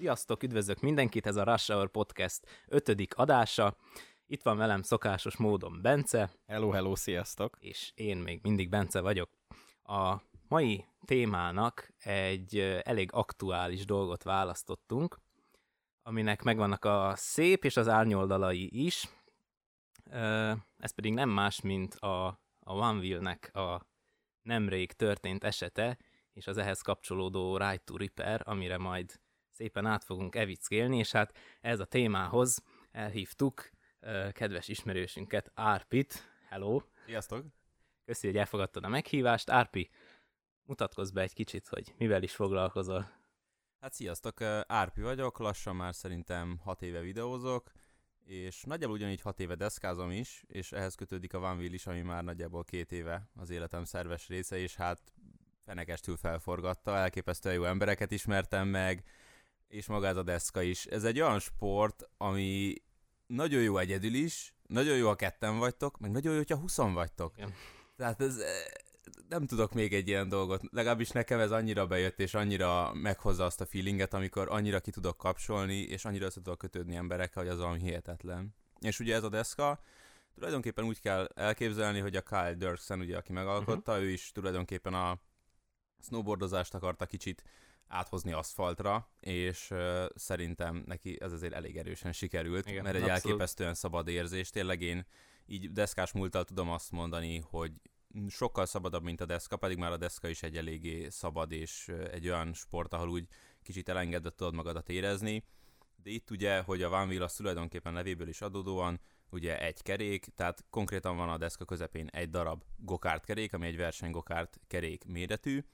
Sziasztok, üdvözlök mindenkit, ez a Rush Hour Podcast ötödik adása. Itt van velem szokásos módon Bence. Hello, hello, sziasztok! És én még mindig Bence vagyok. A mai témának egy elég aktuális dolgot választottunk, aminek megvannak a szép és az árnyoldalai is. Ez pedig nem más, mint a, a OneWheel-nek a nemrég történt esete, és az ehhez kapcsolódó Right to Repair, amire majd szépen át fogunk evickélni, és hát ez a témához elhívtuk kedves ismerősünket, Árpit. Hello! Sziasztok! Köszi, hogy elfogadtad a meghívást. Árpi, mutatkozz be egy kicsit, hogy mivel is foglalkozol. Hát sziasztok, Árpi vagyok, lassan már szerintem 6 éve videózok, és nagyjából ugyanígy 6 éve deszkázom is, és ehhez kötődik a One Wheel is, ami már nagyjából két éve az életem szerves része, és hát fenekestül felforgatta, elképesztően jó embereket ismertem meg, és maga ez a deszka is. Ez egy olyan sport, ami nagyon jó egyedül is, nagyon jó, ha ketten vagytok, meg nagyon jó, hogyha huszon vagytok. Igen. Tehát ez, eh, nem tudok még egy ilyen dolgot, legalábbis nekem ez annyira bejött, és annyira meghozza azt a feelinget, amikor annyira ki tudok kapcsolni, és annyira össze tudok kötődni emberekkel, hogy az valami hihetetlen. És ugye ez a deszka, tulajdonképpen úgy kell elképzelni, hogy a Kyle Dirksen, ugye, aki megalkotta, uh-huh. ő is tulajdonképpen a snowboardozást akarta kicsit áthozni aszfaltra, és uh, szerintem neki ez azért elég erősen sikerült, Igen, mert egy abszolút. elképesztően szabad érzés. Tényleg én így deszkás múltal tudom azt mondani, hogy sokkal szabadabb, mint a deszka, pedig már a deszka is egy eléggé szabad, és egy olyan sport, ahol úgy kicsit elengedett tudod magadat érezni. De itt ugye, hogy a Van az tulajdonképpen nevéből is adódóan, ugye egy kerék, tehát konkrétan van a deszka közepén egy darab gokárt kerék, ami egy verseny gokárt kerék méretű,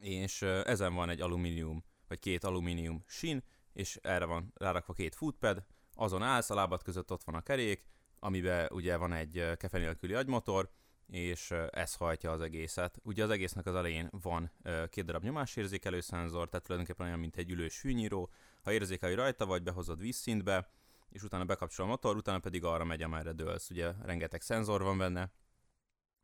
és ezen van egy alumínium, vagy két alumínium sin, és erre van rárakva két footpad, azon állsz, a lábad között ott van a kerék, amiben ugye van egy kefe nélküli agymotor, és ez hajtja az egészet. Ugye az egésznek az elején van két darab nyomásérzékelő szenzor, tehát tulajdonképpen olyan, mint egy ülős fűnyíró. Ha érzékelj rajta vagy, behozod vízszintbe, és utána bekapcsol a motor, utána pedig arra megy, amerre dőlsz. Ugye rengeteg szenzor van benne,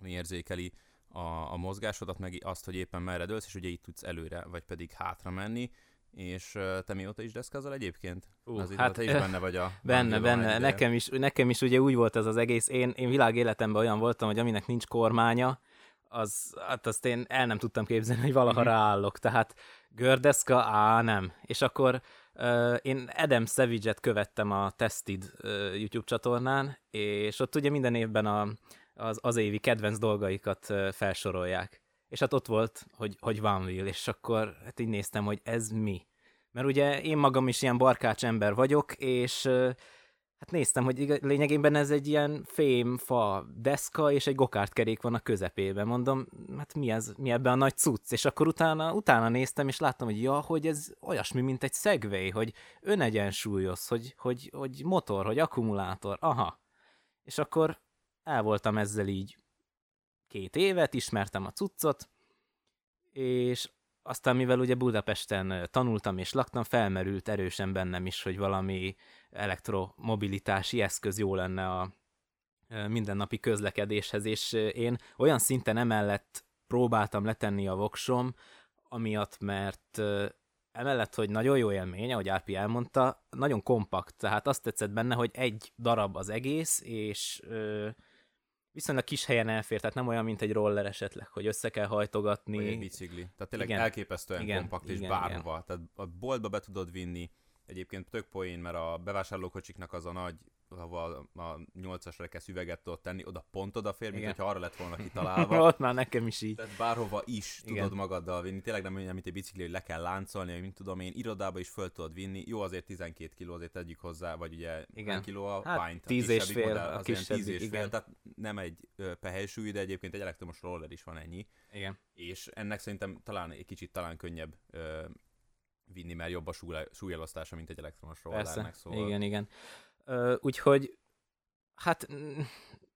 ami érzékeli a, a mozgásodat, meg azt, hogy éppen merre dőlsz, és ugye itt tudsz előre, vagy pedig hátra menni, és te mióta is deszkázol egyébként? Uh, az hát is benne vagy a... Benne, benne. Nekem is, nekem is ugye úgy volt ez az egész. Én, én világ életemben olyan voltam, hogy aminek nincs kormánya, az, hát azt én el nem tudtam képzelni, hogy valaha mm-hmm. ráállok. Tehát gördeszka, á, nem. És akkor uh, én Adam Savage-et követtem a Tested uh, YouTube csatornán, és ott ugye minden évben a az, az évi kedvenc dolgaikat felsorolják. És hát ott volt, hogy, hogy Van Wheel, és akkor hát így néztem, hogy ez mi. Mert ugye én magam is ilyen barkács ember vagyok, és hát néztem, hogy lényegében ez egy ilyen fém, fa, deszka, és egy gokárt kerék van a közepében. Mondom, hát mi, ez, mi ebben a nagy cucc? És akkor utána, utána néztem, és láttam, hogy ja, hogy ez olyasmi, mint egy Segway, hogy önegyensúlyos, hogy, hogy, hogy motor, hogy akkumulátor, aha. És akkor el voltam ezzel így két évet, ismertem a cuccot, és aztán mivel ugye Budapesten tanultam és laktam, felmerült erősen bennem is, hogy valami elektromobilitási eszköz jó lenne a mindennapi közlekedéshez, és én olyan szinten emellett próbáltam letenni a voksom, amiatt, mert emellett, hogy nagyon jó élmény, ahogy Árpi elmondta, nagyon kompakt, tehát azt tetszett benne, hogy egy darab az egész, és viszonylag kis helyen elfér, tehát nem olyan, mint egy roller esetleg, hogy össze kell hajtogatni. Vagy egy bicikli. Tehát tényleg igen. elképesztően igen, kompakt igen, és bárhova. Igen. Tehát a boltba be tudod vinni, Egyébként tök poén, mert a bevásárlókocsiknak az a nagy, ahol a 8-as rekesz üveget tudod tenni, oda pont odafér, mint hogyha arra lett volna kitalálva. Ott már nekem is így. Tehát bárhova is Igen. tudod magaddal vinni. Tényleg nem olyan, mint egy bicikli, hogy le kell láncolni, hogy mint tudom én, irodába is föl tudod vinni. Jó, azért 12 kg, azért tegyük hozzá, vagy ugye igen. kiló a hát, pint. 10 és fél, modell, a kisebb, 10 és fél, igen. tehát nem egy pehely de egyébként egy elektromos roller is van ennyi. Igen. És ennek szerintem talán egy kicsit talán könnyebb vinni, mert jobb a súlyelosztása, mint egy elektromos rollernek. Szóval... Igen, igen. Úgyhogy, hát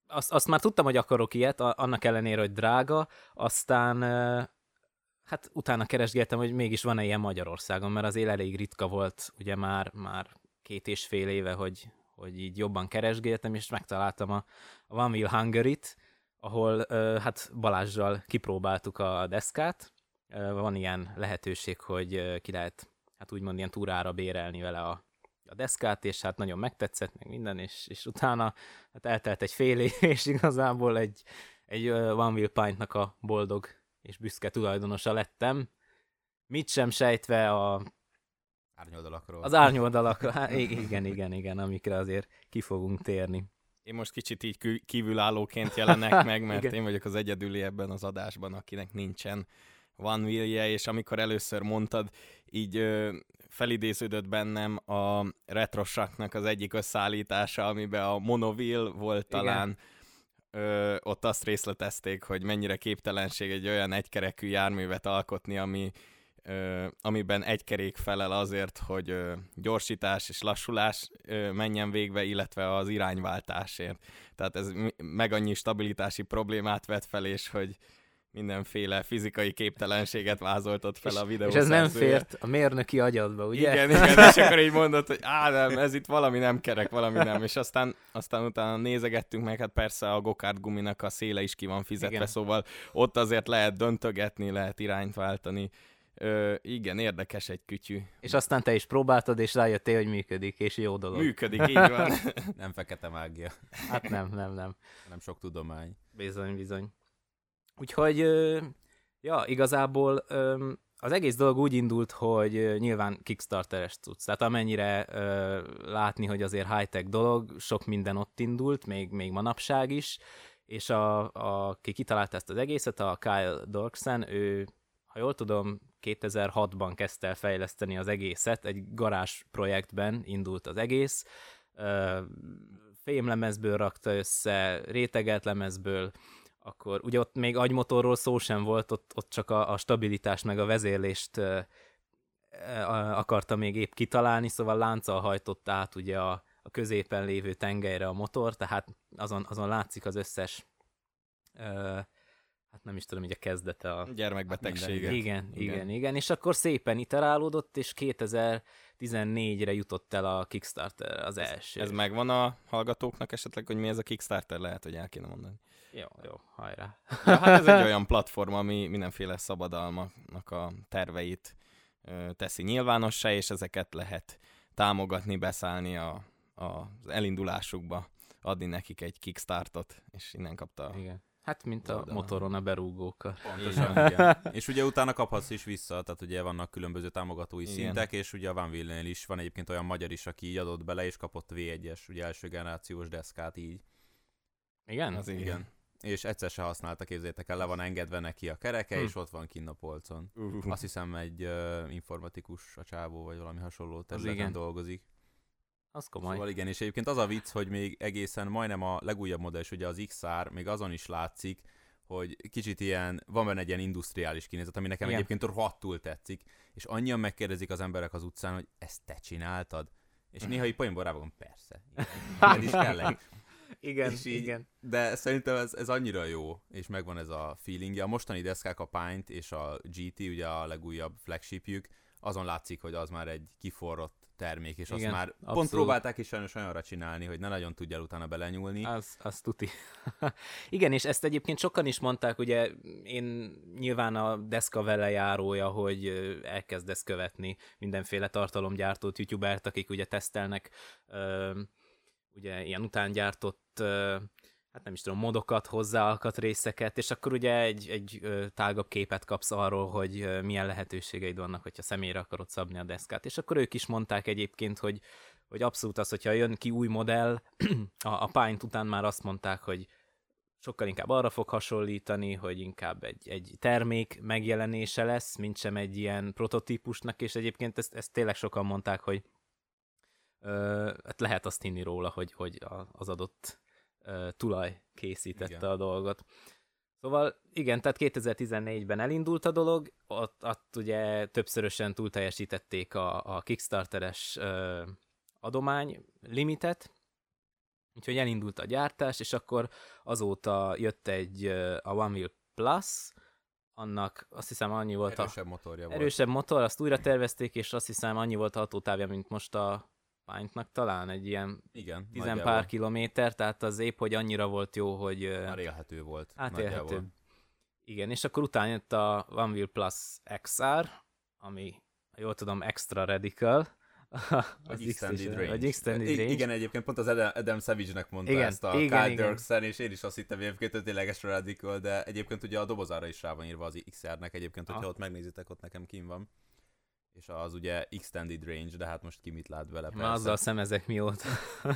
azt, azt már tudtam, hogy akarok ilyet, annak ellenére, hogy drága, aztán hát utána keresgéltem, hogy mégis van-e ilyen Magyarországon, mert azért elég ritka volt, ugye már, már két és fél éve, hogy, hogy így jobban keresgéltem, és megtaláltam a, a One Wheel Hungary-t, ahol hát Balázsjal kipróbáltuk a deszkát, van ilyen lehetőség, hogy ki lehet hát úgymond ilyen túrára bérelni vele a, a deszkát, és hát nagyon megtetszett, meg minden, és, és utána hát eltelt egy fél év, és igazából egy, egy One Wheel Pint-nak a boldog és büszke tulajdonosa lettem. Mit sem sejtve a árnyoldalakról. Az árnyoldalakról, hát igen, igen, igen, amikre azért ki fogunk térni. Én most kicsit így kívülállóként jelenek meg, mert én vagyok az egyedüli ebben az adásban, akinek nincsen van wheel és amikor először mondtad, így ö, felidéződött bennem a retrosaknak az egyik összeállítása, amiben a monovil volt talán, ö, ott azt részletezték, hogy mennyire képtelenség egy olyan egykerekű járművet alkotni, ami ö, amiben egy kerék felel azért, hogy ö, gyorsítás és lassulás ö, menjen végbe, illetve az irányváltásért. Tehát ez meg annyi stabilitási problémát vet fel, és hogy mindenféle fizikai képtelenséget vázoltott fel a videó. És ez nem fért a mérnöki agyadba, ugye? Igen, igen, és akkor így mondott, hogy á, nem, ez itt valami nem kerek, valami nem. És aztán, aztán utána nézegettünk meg, hát persze a gokart guminak a széle is ki van fizetve, igen. szóval ott azért lehet döntögetni, lehet irányt váltani. Ö, igen, érdekes egy kütyű. És aztán te is próbáltad, és rájöttél, hogy működik, és jó dolog. Működik, így van. nem fekete mágia. Hát nem, nem, nem. Nem sok tudomány. Bizony, bizony. Úgyhogy, ja, igazából az egész dolog úgy indult, hogy nyilván Kickstarteres tudsz. Tehát amennyire látni, hogy azért high-tech dolog, sok minden ott indult, még, még manapság is, és a, a, aki kitalálta ezt az egészet, a Kyle Dorksen, ő, ha jól tudom, 2006-ban kezdte el fejleszteni az egészet, egy garázs projektben indult az egész, fémlemezből rakta össze, rétegelt lemezből, akkor ugye ott még agymotorról szó sem volt, ott, ott csak a, a stabilitást meg a vezérlést e, akarta még épp kitalálni, szóval lánccal hajtott át ugye a, a középen lévő tengelyre a motor, tehát azon, azon látszik az összes e, hát nem is tudom, hogy a kezdete a... Gyermekbetegsége. Igen, igen, igen, igen, és akkor szépen iterálódott, és 2014-re jutott el a Kickstarter az első. Ez, ez megvan a hallgatóknak esetleg, hogy mi ez a Kickstarter, lehet, hogy el kéne mondani. Jó, jó, hajrá. Ja, hát ez egy olyan platform, ami mindenféle szabadalmaknak a terveit ö, teszi nyilvánossá, és ezeket lehet támogatni, beszállni a, a, az elindulásukba, adni nekik egy kickstartot, és innen kapta Igen. Hát, mint a motoron a berúgókkal. Pontosan, igen. És ugye utána kaphatsz is vissza, tehát ugye vannak különböző támogatói igen. szintek, és ugye a Van Willen is van egyébként olyan magyar is, aki így adott bele, és kapott V1-es, ugye első generációs deszkát így. Igen? Az igen. igen és egyszer se használta, képzétek el, le van engedve neki a kereke, hm. és ott van kinn a polcon. Uh-huh. Azt hiszem egy uh, informatikus a csávó, vagy valami hasonló területen dolgozik. Az komoly. Szóval igen, és egyébként az a vicc, hogy még egészen majdnem a legújabb modell, és ugye az XR, még azon is látszik, hogy kicsit ilyen, van benne egy ilyen industriális kinézet, ami nekem igen. egyébként rohadtul tetszik, és annyian megkérdezik az emberek az utcán, hogy ezt te csináltad? És néha így poénból rá persze. Igen, is kell igen, és így, igen. De szerintem ez, ez annyira jó, és megvan ez a feelingje. A mostani deszkák, a Pint és a GT, ugye a legújabb flagshipjük, azon látszik, hogy az már egy kiforrott termék, és Igen, azt már abszolút. pont próbálták is sajnos olyanra csinálni, hogy ne nagyon tudja utána belenyúlni. Az, az tuti. Igen, és ezt egyébként sokan is mondták, ugye én nyilván a deszka vele járója, hogy elkezdesz követni mindenféle tartalomgyártót, youtubert, akik ugye tesztelnek ugye ilyen utángyártott hát nem is tudom, modokat, hozzá részeket, és akkor ugye egy, egy tágabb képet kapsz arról, hogy milyen lehetőségeid vannak, hogyha személyre akarod szabni a deszkát. És akkor ők is mondták egyébként, hogy, hogy abszolút az, hogyha jön ki új modell, a, a Pint után már azt mondták, hogy sokkal inkább arra fog hasonlítani, hogy inkább egy, egy termék megjelenése lesz, mint sem egy ilyen prototípusnak, és egyébként ezt, ezt tényleg sokan mondták, hogy ö, hát lehet azt hinni róla, hogy, hogy az adott tulaj készítette igen. a dolgot. Szóval igen, tehát 2014-ben elindult a dolog, ott, ott ugye többszörösen túlteljesítették a, a Kickstarteres ö, adomány limitet, úgyhogy elindult a gyártás, és akkor azóta jött egy a One Wheel Plus, annak azt hiszem annyi volt erősebb a... motorja volt. Erősebb motor, azt újra tervezték, és azt hiszem annyi volt a hatótávja, mint most a Pintnak talán egy ilyen Igen, tizen pár kilométer, tehát az épp, hogy annyira volt jó, hogy... Már élhető volt. Hát élhető. Igen, és akkor utána jött a One Wheel Plus XR, ami jól tudom, Extra Radical, az extended range. Vagy extended range. Igen, egyébként pont az Adam Savage-nek mondta igen, ezt a igen, Kyle Dirksen, és én is azt hittem egyébként, hogy tényleg extra radical, de egyébként ugye a dobozára is rá van írva az XR-nek, egyébként, hogyha ah. ott megnézitek, ott nekem kim van. És az ugye extended range, de hát most ki mit lát vele. Már azzal szemezek mióta.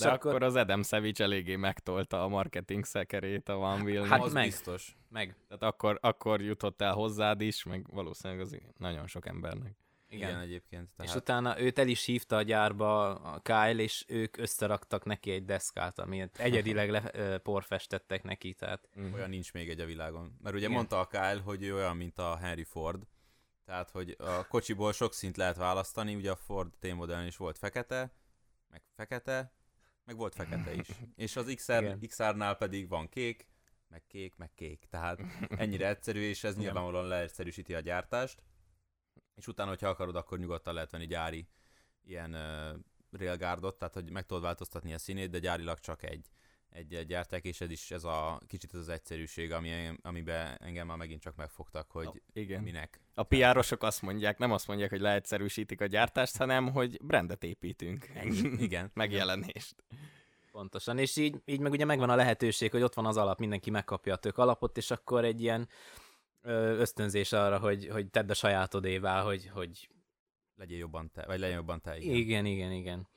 de akkor... akkor az Adam Savage eléggé megtolta a marketing szekerét a One wheel Hát az meg. biztos. Meg. Tehát akkor, akkor jutott el hozzád is, meg valószínűleg az nagyon sok embernek. Igen, Igen egyébként. Tehát... És utána őt el is hívta a gyárba a Kyle, és ők összeraktak neki egy deszkát, amit egyedileg le, porfestettek neki, tehát... Mm. Olyan nincs még egy a világon. Mert ugye Igen. mondta a Kyle, hogy ő olyan, mint a Henry Ford, tehát, hogy a kocsiból sok szint lehet választani, ugye a Ford T-modellen is volt fekete, meg fekete, meg volt fekete is. És az XR, XR-nál pedig van kék, meg kék, meg kék. Tehát ennyire egyszerű, és ez nyilvánvalóan leegyszerűsíti a gyártást és utána, hogyha akarod, akkor nyugodtan lehet venni gyári ilyen uh, railguardot, tehát hogy meg tudod változtatni a színét, de gyárilag csak egy, egy, egy gyárták, és ez is ez a kicsit ez az egyszerűség, ami, amiben engem már megint csak megfogtak, hogy a, igen. minek. A PR-osok azt mondják, nem azt mondják, hogy leegyszerűsítik a gyártást, hanem hogy brandet építünk. igen. Megjelenést. Pontosan, és így, így meg ugye megvan a lehetőség, hogy ott van az alap, mindenki megkapja a tök alapot, és akkor egy ilyen ösztönzés arra, hogy, hogy tedd a sajátodévá, hogy, hogy legyél jobban te, vagy legyen jobban te, igen. Igen, igen, igen.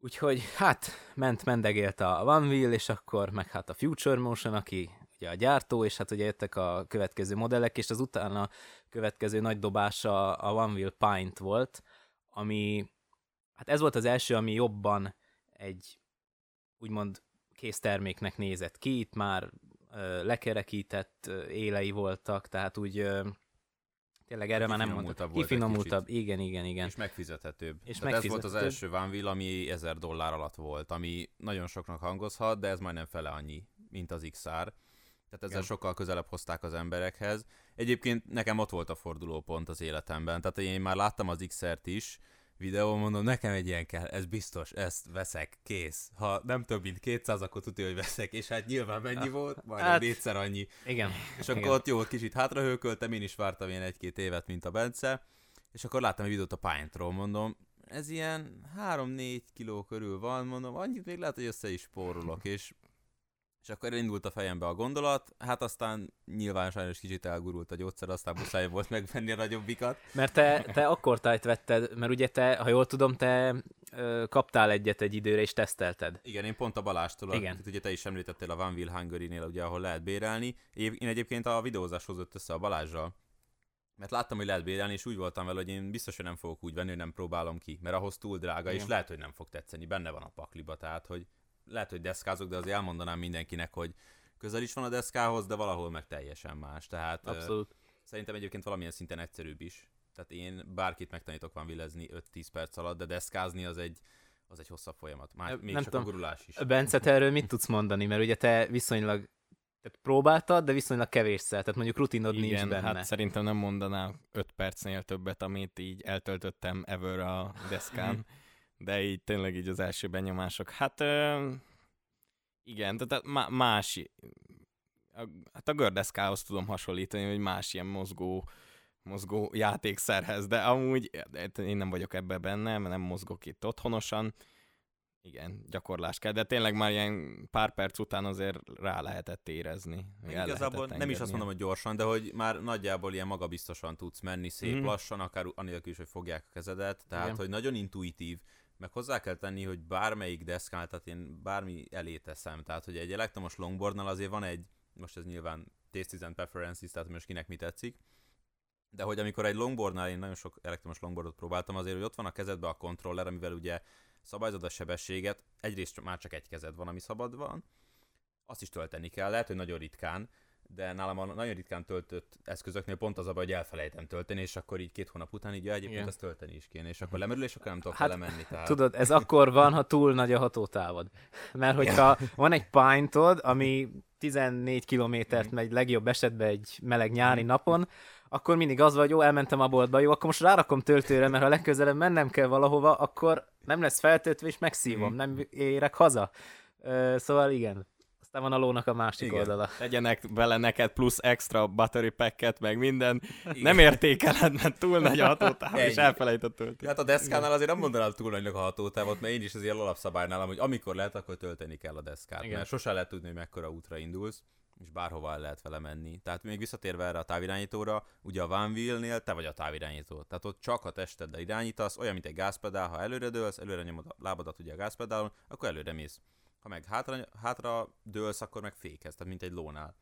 Úgyhogy hát ment, mendegélt a One Wheel, és akkor meg hát a Future Motion, aki ugye a gyártó, és hát ugye jöttek a következő modellek, és az utána következő nagy dobása a One Wheel Pint volt, ami, hát ez volt az első, ami jobban egy úgymond készterméknek nézett ki, itt már lekerekített élei voltak, tehát úgy tényleg erre már nem mondtam. Kifinomultabb, igen, igen, igen. És megfizethetőbb. És megfizethetőbb. ez volt az első Vanville, ami 1000 dollár alatt volt, ami nagyon soknak hangozhat, de ez majdnem fele annyi, mint az XR. Tehát ezzel igen. sokkal közelebb hozták az emberekhez. Egyébként nekem ott volt a fordulópont az életemben, tehát én már láttam az XR-t is, videó, mondom, nekem egy ilyen kell, ez biztos, ezt veszek, kész. Ha nem több mint 200, akkor tudja, hogy veszek, és hát nyilván mennyi volt? Majd hát, négyszer annyi. Igen. És akkor igen. ott jó, kicsit hátrahőköltem, én is vártam ilyen egy-két évet, mint a Bence, és akkor láttam egy videót a Pine-ról, mondom, ez ilyen 3-4 kiló körül van, mondom, annyit még lehet, hogy össze is spórolok, és és akkor indult a fejembe a gondolat, hát aztán nyilván sajnos kicsit elgurult a gyógyszer, aztán muszáj volt megvenni a nagyobbikat. Mert te, te akkor tájt vetted, mert ugye te, ha jól tudom, te ö, kaptál egyet egy időre és tesztelted. Igen, én pont a Balástól, Igen. Itt ugye te is említettél a Van Will Hungary-nél, ugye, ahol lehet bérelni. Én egyébként a videózáshoz jött össze a Balázsral, mert láttam, hogy lehet bérelni, és úgy voltam vele, hogy én biztos, hogy nem fogok úgy venni, hogy nem próbálom ki, mert ahhoz túl drága, Igen. és lehet, hogy nem fog tetszeni, benne van a pakliba, tehát hogy lehet, hogy deszkázok, de azért elmondanám mindenkinek, hogy közel is van a deszkához, de valahol meg teljesen más. Tehát Abszolút. szerintem egyébként valamilyen szinten egyszerűbb is. Tehát én bárkit megtanítok van vilezni 5-10 perc alatt, de deszkázni az egy, az egy hosszabb folyamat. Már még nem csak tudom, a gurulás is. Bence, te erről mit tudsz mondani? Mert ugye te viszonylag tehát próbáltad, de viszonylag kevésszer, tehát mondjuk rutinod Igen, nincs benne. hát szerintem nem mondanám 5 percnél többet, amit így eltöltöttem ever a deszkán. de így tényleg így az első benyomások. Hát ö, igen, tehát más, a, hát a gördeszkához tudom hasonlítani, hogy más ilyen mozgó, mozgó játékszerhez, de amúgy én nem vagyok ebbe benne, mert nem mozgok itt otthonosan. Igen, gyakorlás kell, de tényleg már ilyen pár perc után azért rá lehetett érezni. Igazából nem is azt mondom, hogy gyorsan, de hogy már nagyjából ilyen magabiztosan tudsz menni szép mm. lassan, akár anélkül is, hogy fogják a kezedet, tehát Igen. hogy nagyon intuitív meg hozzá kell tenni, hogy bármelyik deszkán, tehát én bármi elé teszem, tehát hogy egy elektromos longboardnál azért van egy, most ez nyilván taste and preferences, tehát most kinek mi tetszik, de hogy amikor egy longboardnál én nagyon sok elektromos longboardot próbáltam, azért, hogy ott van a kezedben a kontroller, amivel ugye szabályzod a sebességet, egyrészt már csak egy kezed van, ami szabad van, azt is tölteni kell, lehet, hogy nagyon ritkán, de nálam a nagyon ritkán töltött eszközöknél pont az a baj, hogy elfelejtem tölteni, és akkor így két hónap után így, ja, egyébként Igen. ezt tölteni is kéne, és akkor lemerül, és akkor nem tudok hát, lemenni. Tehát... Tudod, ez akkor van, ha túl nagy a hatótávod. Mert hogyha van egy pintod, ami 14 kilométert megy legjobb esetben egy meleg nyári napon, akkor mindig az vagy, jó, elmentem a boltba, jó, akkor most rárakom töltőre, mert ha legközelebb mennem kell valahova, akkor nem lesz feltöltve, és megszívom, nem érek haza. Szóval igen, Aztán van a lónak a másik Igen. oldala. Tegyenek bele neked plusz extra battery packet, meg minden. Igen. Nem értékeled, mert túl nagy a hatótáv, és elfelejtett tölteni. Hát a deszkánál azért nem mondanám túl nagynak a hatótávot, mert én is az ilyen alapszabálynál, hogy amikor lehet, akkor tölteni kell a deszkát. Igen. Mert sosem lehet tudni, hogy mekkora útra indulsz és bárhova el lehet vele menni. Tehát még visszatérve erre a távirányítóra, ugye a Van Wheel-nél te vagy a távirányító. Tehát ott csak a testeddel irányítasz, olyan, mint egy gázpedál, ha előre dőlsz, előre nyomod a lábadat ugye a gázpedálon, akkor előre mész. Ha meg hátra, hátra dőlsz, akkor meg fékez, tehát mint egy lónál.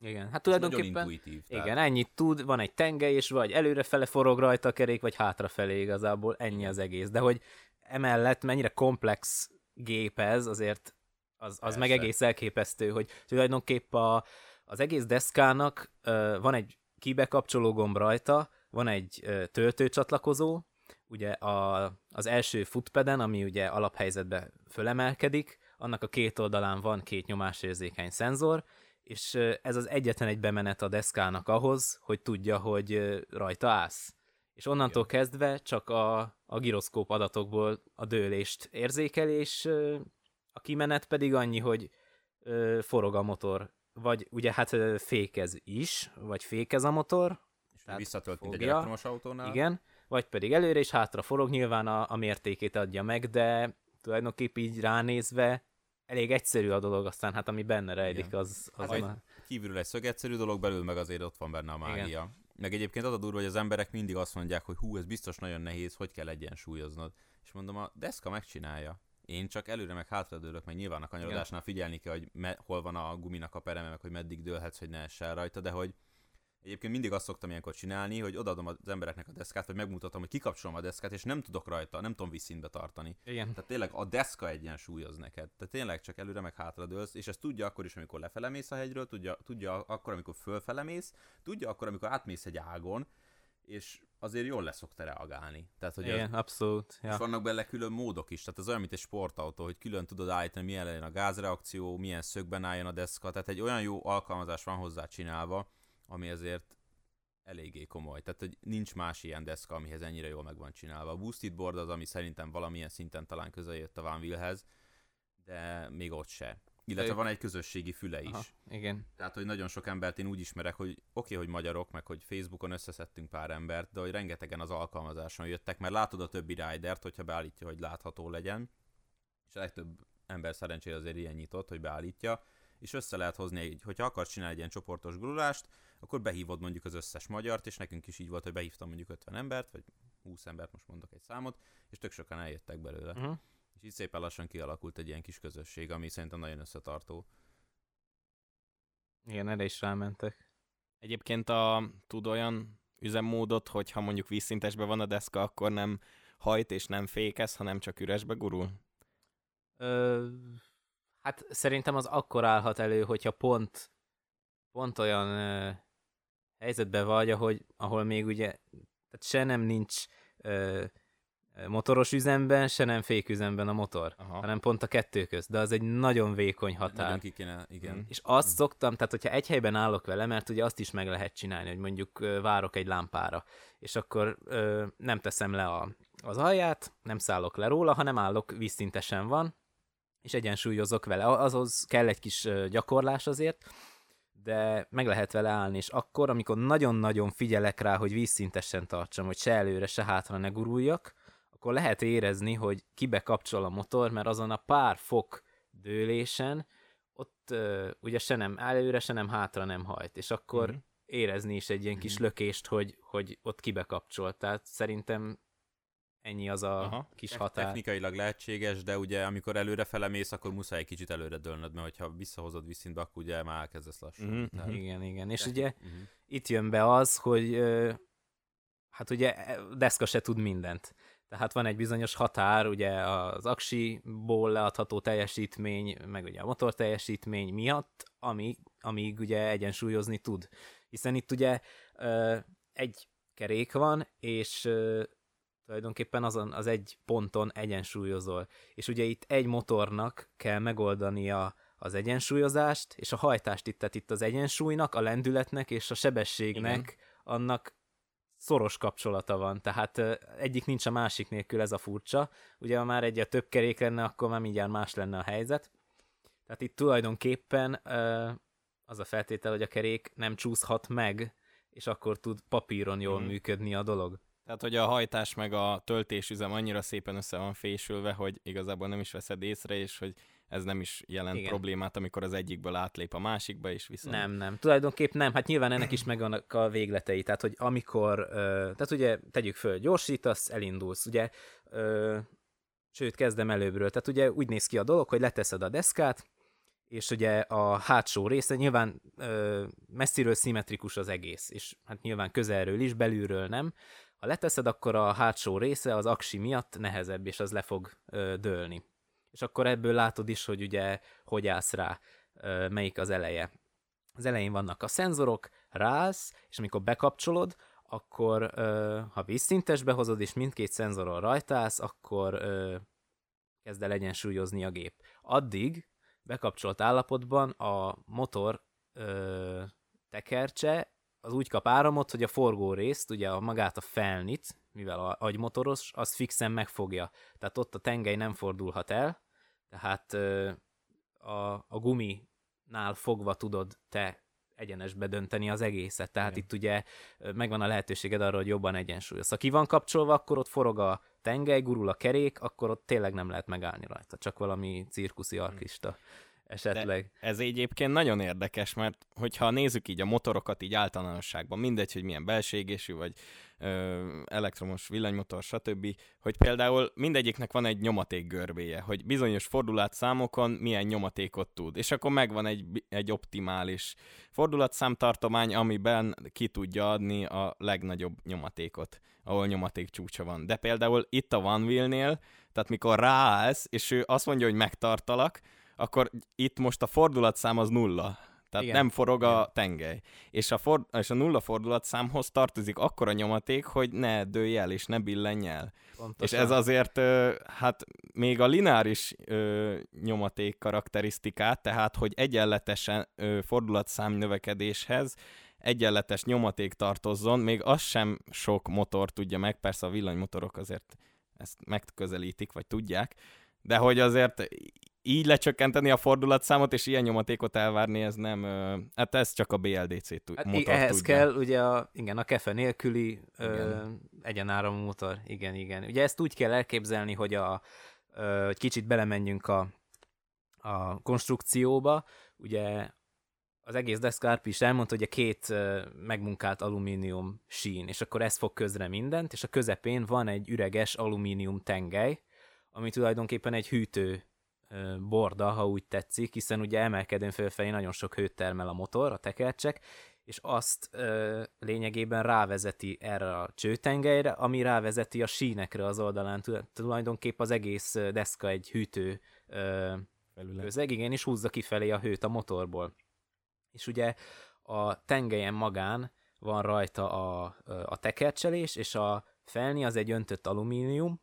Igen, hát tulajdonképpen intuitív, tehát... igen, ennyit tud, van egy tengely, és vagy előrefele forog rajta a kerék, vagy hátrafelé igazából, ennyi az egész. De hogy emellett mennyire komplex gép ez, azért az, az meg egész elképesztő, hogy tulajdonképp a, az egész deszkának uh, van egy kibekapcsoló gomb rajta, van egy uh, töltőcsatlakozó, ugye a, az első footpeden, ami ugye alaphelyzetbe fölemelkedik, annak a két oldalán van két nyomásérzékeny szenzor, és ez az egyetlen egy bemenet a deszkának ahhoz, hogy tudja, hogy rajta állsz. És onnantól Igen. kezdve csak a, a giroszkóp adatokból a dőlést érzékel, és a kimenet pedig annyi, hogy forog a motor, vagy ugye hát fékez is, vagy fékez a motor. És visszatölt, mint egy elektromos autónál. Igen, vagy pedig előre és hátra forog, nyilván a, a mértékét adja meg, de tulajdonképp így ránézve elég egyszerű a dolog, aztán hát ami benne rejlik, Igen. az... az hát, a... Kívülről egy szög egyszerű dolog, belül meg azért ott van benne a mágia. Igen. Meg egyébként az a durva, hogy az emberek mindig azt mondják, hogy hú, ez biztos nagyon nehéz, hogy kell egyensúlyoznod. És mondom, a deszka megcsinálja. Én csak előre meg hátra dőlök, meg nyilván a kanyarodásnál figyelni kell, hogy me, hol van a guminak a pereme, meg hogy meddig dőlhetsz, hogy ne essen rajta, de hogy Egyébként mindig azt szoktam ilyenkor csinálni, hogy odaadom az embereknek a deszkát, vagy megmutatom, hogy kikapcsolom a deszkát, és nem tudok rajta, nem tudom vízszintbe tartani. Igen. Tehát tényleg a deszka egyensúlyoz neked. Tehát tényleg csak előre meg hátra dőlsz, és ezt tudja akkor is, amikor lefele mész a hegyről, tudja, tudja akkor, amikor fölfele mész, tudja akkor, amikor átmész egy ágon, és azért jól lesz szokta reagálni. Tehát, hogy Igen, az, abszolút. Ja. És vannak bele külön módok is, tehát ez olyan, mint egy sportautó, hogy külön tudod állítani, milyen legyen a gázreakció, milyen szögben álljon a deszka, tehát egy olyan jó alkalmazás van hozzá csinálva, ami azért eléggé komoly. Tehát, hogy nincs más ilyen deszka, amihez ennyire jól meg van csinálva. A Boosted Board az, ami szerintem valamilyen szinten talán közel jött a Van Wheelhez, de még ott se. Illetve van egy közösségi füle is. Aha, igen. Tehát, hogy nagyon sok embert én úgy ismerek, hogy oké, okay, hogy magyarok, meg hogy Facebookon összeszedtünk pár embert, de hogy rengetegen az alkalmazáson jöttek, mert látod a többi ridert, hogyha beállítja, hogy látható legyen, és a legtöbb ember szerencsére azért ilyen nyitott, hogy beállítja, és össze lehet hozni, egy, hogyha akarsz csinálni egy ilyen csoportos gurulást, akkor behívod mondjuk az összes magyart, és nekünk is így volt, hogy behívtam mondjuk 50 embert, vagy 20 embert, most mondok egy számot, és tök sokan eljöttek belőle. Uh-huh. És így szépen lassan kialakult egy ilyen kis közösség, ami szerintem nagyon összetartó. Igen, erre is rámentek. Egyébként a, tud olyan üzemmódot, hogy ha mondjuk vízszintesben van a deszka, akkor nem hajt és nem fékez, hanem csak üresbe gurul? Ö, hát szerintem az akkor állhat elő, hogyha pont, pont olyan ö, helyzetben vagy, ahogy, ahol még ugye tehát se nem nincs ö, motoros üzemben, se nem féküzemben a motor, Aha. hanem pont a kettő közt, de az egy nagyon vékony határ. Nagyon ki kéne, igen. És azt mm. szoktam, tehát hogyha egy helyben állok vele, mert ugye azt is meg lehet csinálni, hogy mondjuk várok egy lámpára, és akkor ö, nem teszem le a, az alját, nem szállok le róla, hanem állok vízszintesen van, és egyensúlyozok vele. Azhoz kell egy kis gyakorlás azért, de meg lehet vele állni, és akkor, amikor nagyon-nagyon figyelek rá, hogy vízszintesen tartsam, hogy se előre, se hátra ne guruljak, akkor lehet érezni, hogy kibe kapcsol a motor, mert azon a pár fok dőlésen ott uh, ugye se nem előre, se nem hátra nem hajt, és akkor mm-hmm. érezni is egy ilyen kis mm-hmm. lökést, hogy, hogy ott kibe kapcsol. Tehát szerintem ennyi az a Aha. kis határ. Technikailag lehetséges, de ugye amikor előre felemész, akkor muszáj egy kicsit előre dőlnöd, mert hogyha visszahozod vízszintbe, akkor ugye már elkezdesz lassan. Mm-hmm. Tehát... Igen, igen. És ugye mm-hmm. itt jön be az, hogy hát ugye e, deszka se tud mindent. Tehát van egy bizonyos határ, ugye az aksiból leadható teljesítmény, meg ugye a motor teljesítmény miatt, ami, amíg ugye egyensúlyozni tud. Hiszen itt ugye egy kerék van, és tulajdonképpen azon az egy ponton egyensúlyozol. És ugye itt egy motornak kell megoldania az egyensúlyozást, és a hajtást itt, tehát itt az egyensúlynak, a lendületnek és a sebességnek Igen. annak szoros kapcsolata van, tehát egyik nincs a másik nélkül, ez a furcsa. Ugye ha már egy a több kerék lenne, akkor már mindjárt más lenne a helyzet. Tehát itt tulajdonképpen az a feltétel, hogy a kerék nem csúszhat meg, és akkor tud papíron jól hmm. működni a dolog. Tehát, hogy a hajtás meg a töltésüzem annyira szépen össze van fésülve, hogy igazából nem is veszed észre, és hogy ez nem is jelent Igen. problémát, amikor az egyikből átlép a másikba, és viszont... Nem, nem. Tulajdonképp nem. Hát nyilván ennek is megvannak a végletei. Tehát, hogy amikor, tehát ugye tegyük föl, gyorsítasz, elindulsz, ugye, sőt, kezdem előbbről. Tehát ugye úgy néz ki a dolog, hogy leteszed a deszkát, és ugye a hátsó része nyilván ö, messziről szimmetrikus az egész, és hát nyilván közelről is, belülről nem. Ha leteszed, akkor a hátsó része az aksi miatt nehezebb, és az le fog ö, dőlni. És akkor ebből látod is, hogy ugye hogy állsz rá, ö, melyik az eleje. Az elején vannak a szenzorok, rász, és amikor bekapcsolod, akkor ö, ha vízszintesbe hozod, és mindkét szenzoron rajtálsz, akkor ö, kezd el egyensúlyozni a gép. Addig bekapcsolt állapotban a motor ö, tekercse az úgy kap áramot, hogy a forgó részt, ugye a magát a felnit, mivel a agymotoros, az fixen megfogja. Tehát ott a tengely nem fordulhat el, tehát a, a guminál fogva tudod te egyenesbe dönteni az egészet. Tehát Igen. itt ugye megvan a lehetőséged arra, hogy jobban egyensúlyoz. Ha ki van kapcsolva, akkor ott forog a tengely, gurul a kerék, akkor ott tényleg nem lehet megállni rajta. Csak valami cirkuszi artista esetleg. De ez egyébként nagyon érdekes, mert hogyha nézzük így a motorokat így általánosságban, mindegy, hogy milyen belségésű, vagy ö, elektromos villanymotor, stb., hogy például mindegyiknek van egy nyomaték görbéje, hogy bizonyos fordulatszámokon milyen nyomatékot tud, és akkor megvan egy, egy optimális fordulatszámtartomány, amiben ki tudja adni a legnagyobb nyomatékot, ahol nyomaték csúcsa van. De például itt a One Wheel-nél, tehát mikor ráállsz, és ő azt mondja, hogy megtartalak, akkor itt most a fordulatszám az nulla. Tehát Igen. nem forog Igen. a tengely. És a, for, és a nulla fordulatszámhoz tartozik akkora nyomaték, hogy ne dőlj el, és ne billenj el. Pontosan. És ez azért, hát még a lineáris nyomaték karakterisztikát, tehát hogy egyenletesen fordulatszám növekedéshez egyenletes nyomaték tartozzon, még az sem sok motor tudja meg, persze a villanymotorok azért ezt megközelítik, vagy tudják, de hogy azért így lecsökkenteni a fordulatszámot, és ilyen nyomatékot elvárni, ez nem, hát ez csak a BLDC t- hát motor Ehhez tudja. kell ugye a, igen, a kefe nélküli ö, egyenáramú motor, igen, igen. Ugye ezt úgy kell elképzelni, hogy a, ö, hogy kicsit belemenjünk a, a konstrukcióba, ugye az egész deszkárp is elmondta, hogy a két ö, megmunkált alumínium sín, és akkor ez fog közre mindent, és a közepén van egy üreges alumínium tengely, ami tulajdonképpen egy hűtő borda, ha úgy tetszik, hiszen ugye emelkedőn fölfelé nagyon sok hőt termel a motor, a tekercsek, és azt ö, lényegében rávezeti erre a csőtengelyre, ami rávezeti a sínekre az oldalán. Tulajdonképp az egész deszka egy hűtő ö, közeg, igen, és húzza kifelé a hőt a motorból. És ugye a tengelyen magán van rajta a, a tekercselés, és a felni az egy öntött alumínium,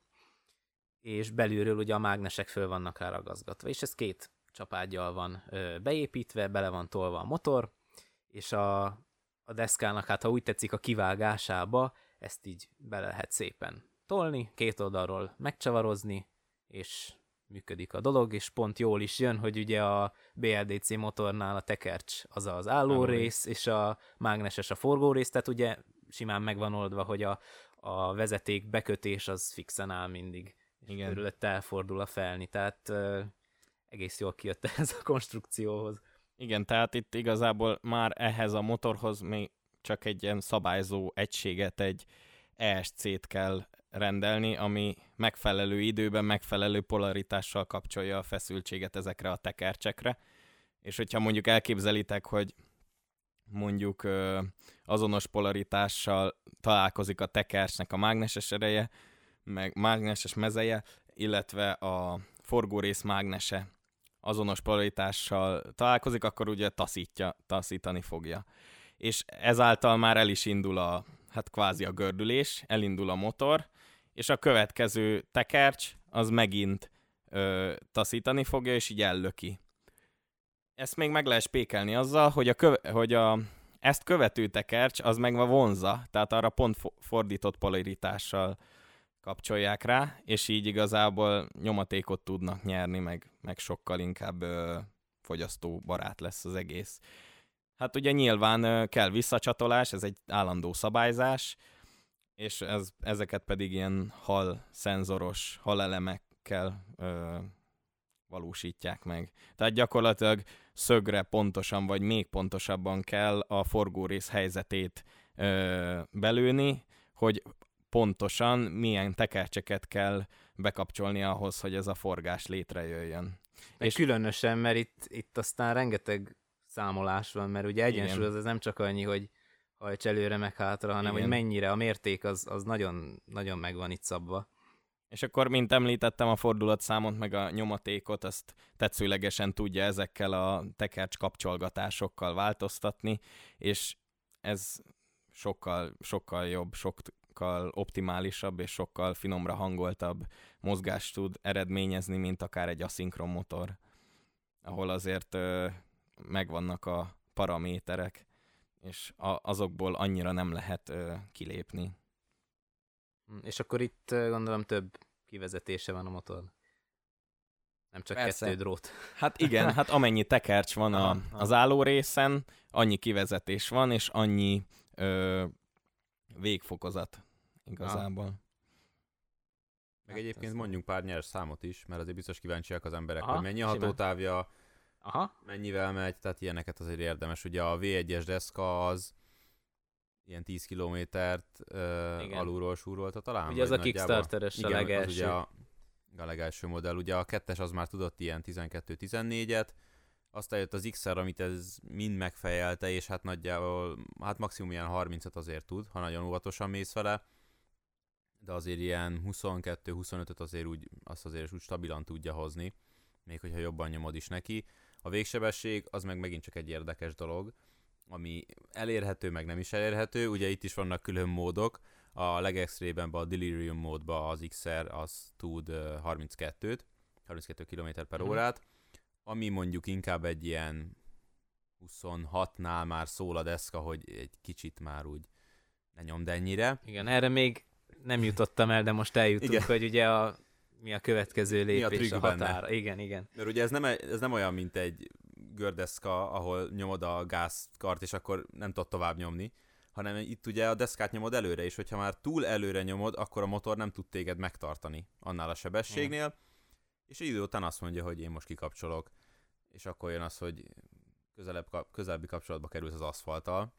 és belülről ugye a mágnesek föl vannak rá ragaszgatva, és ez két csapágyjal van beépítve, bele van tolva a motor, és a, a deszkának, hát ha úgy tetszik, a kivágásába ezt így bele lehet szépen tolni, két oldalról megcsavarozni, és működik a dolog, és pont jól is jön, hogy ugye a BLDC motornál a tekercs az az álló rész, és a mágneses a forgó rész, tehát ugye simán megvan oldva, hogy a, a vezeték bekötés az fixen áll mindig. Igen. körülötte elfordul a felni, tehát uh, egész jól kijött ez a konstrukcióhoz. Igen, tehát itt igazából már ehhez a motorhoz még csak egy ilyen szabályzó egységet, egy ESC-t kell rendelni, ami megfelelő időben, megfelelő polaritással kapcsolja a feszültséget ezekre a tekercsekre. És hogyha mondjuk elképzelitek, hogy mondjuk ö, azonos polaritással találkozik a tekercsnek a mágneses ereje, meg mágneses mezeje, illetve a forgórész mágnese azonos polaritással találkozik, akkor ugye taszítja, taszítani fogja. És ezáltal már el is indul a, hát kvázi a gördülés, elindul a motor, és a következő tekercs az megint ö, taszítani fogja, és így ellöki. Ezt még meg lehet spékelni azzal, hogy a, köve, hogy a ezt követő tekercs az meg vonza, tehát arra pont fordított polaritással kapcsolják rá, és így igazából nyomatékot tudnak nyerni, meg, meg sokkal inkább ö, fogyasztó barát lesz az egész. Hát ugye nyilván kell visszacsatolás, ez egy állandó szabályzás, és ez, ezeket pedig ilyen hal szenzoros halelemekkel ö, valósítják meg. Tehát gyakorlatilag szögre pontosan, vagy még pontosabban kell a forgórész helyzetét ö, belőni, hogy pontosan milyen tekercseket kell bekapcsolni ahhoz, hogy ez a forgás létrejöjjön. Meg és különösen, mert itt, itt aztán rengeteg számolás van, mert ugye egyensúly az, az nem csak annyi, hogy hajts előre meg hátra, hanem Igen. hogy mennyire a mérték az, az nagyon, nagyon meg van itt szabva. És akkor, mint említettem, a fordulatszámot meg a nyomatékot, azt tetszőlegesen tudja ezekkel a tekercs kapcsolgatásokkal változtatni, és ez sokkal, sokkal jobb, sokkal optimálisabb és sokkal finomra hangoltabb mozgást tud eredményezni, mint akár egy aszinkron motor, ahol azért ö, megvannak a paraméterek, és a, azokból annyira nem lehet ö, kilépni. Hm, és akkor itt gondolom több kivezetése van a motor. Nem csak Persze. kettő drót. Hát igen, hát amennyi tekercs van a, az álló részen, annyi kivezetés van, és annyi ö, végfokozat igazából. Aha. Meg hát egyébként mondjunk pár nyers számot is, mert azért biztos kíváncsiak az emberek, Aha, hogy mennyi a hatótávja, Aha. mennyivel megy, tehát ilyeneket azért érdemes. Ugye a V1-es deszka az ilyen 10 kilométert uh, alulról súrolta talán? Ugye az a Kickstarteres a legelső. Az ugye a, a legelső modell. Ugye a kettes az már tudott ilyen 12-14-et, aztán jött az XR, amit ez mind megfejelte, és hát nagyjából, hát maximum ilyen 30-et azért tud, ha nagyon óvatosan mész vele, de azért ilyen 22-25-öt azért úgy, azt azért úgy stabilan tudja hozni, még hogyha jobban nyomod is neki. A végsebesség az meg megint csak egy érdekes dolog, ami elérhető, meg nem is elérhető. Ugye itt is vannak külön módok. A legextrében a Delirium módban az XR az tud 32-t, 32 km per mm. órát, ami mondjuk inkább egy ilyen 26-nál már szól a deszka, hogy egy kicsit már úgy ne nyomd ennyire. Igen, erre még nem jutottam el, de most eljutunk, igen. hogy ugye a, mi a következő lépés, mi a, a határ. Benne. Igen, igen. Mert ugye ez nem, ez nem olyan, mint egy gördeszka, ahol nyomod a gázkart, és akkor nem tudod tovább nyomni, hanem itt ugye a deszkát nyomod előre, és hogyha már túl előre nyomod, akkor a motor nem tud téged megtartani annál a sebességnél, mm. és egy idő után azt mondja, hogy én most kikapcsolok, és akkor jön az, hogy közelebb, közelebbi kapcsolatba kerülsz az aszfalttal,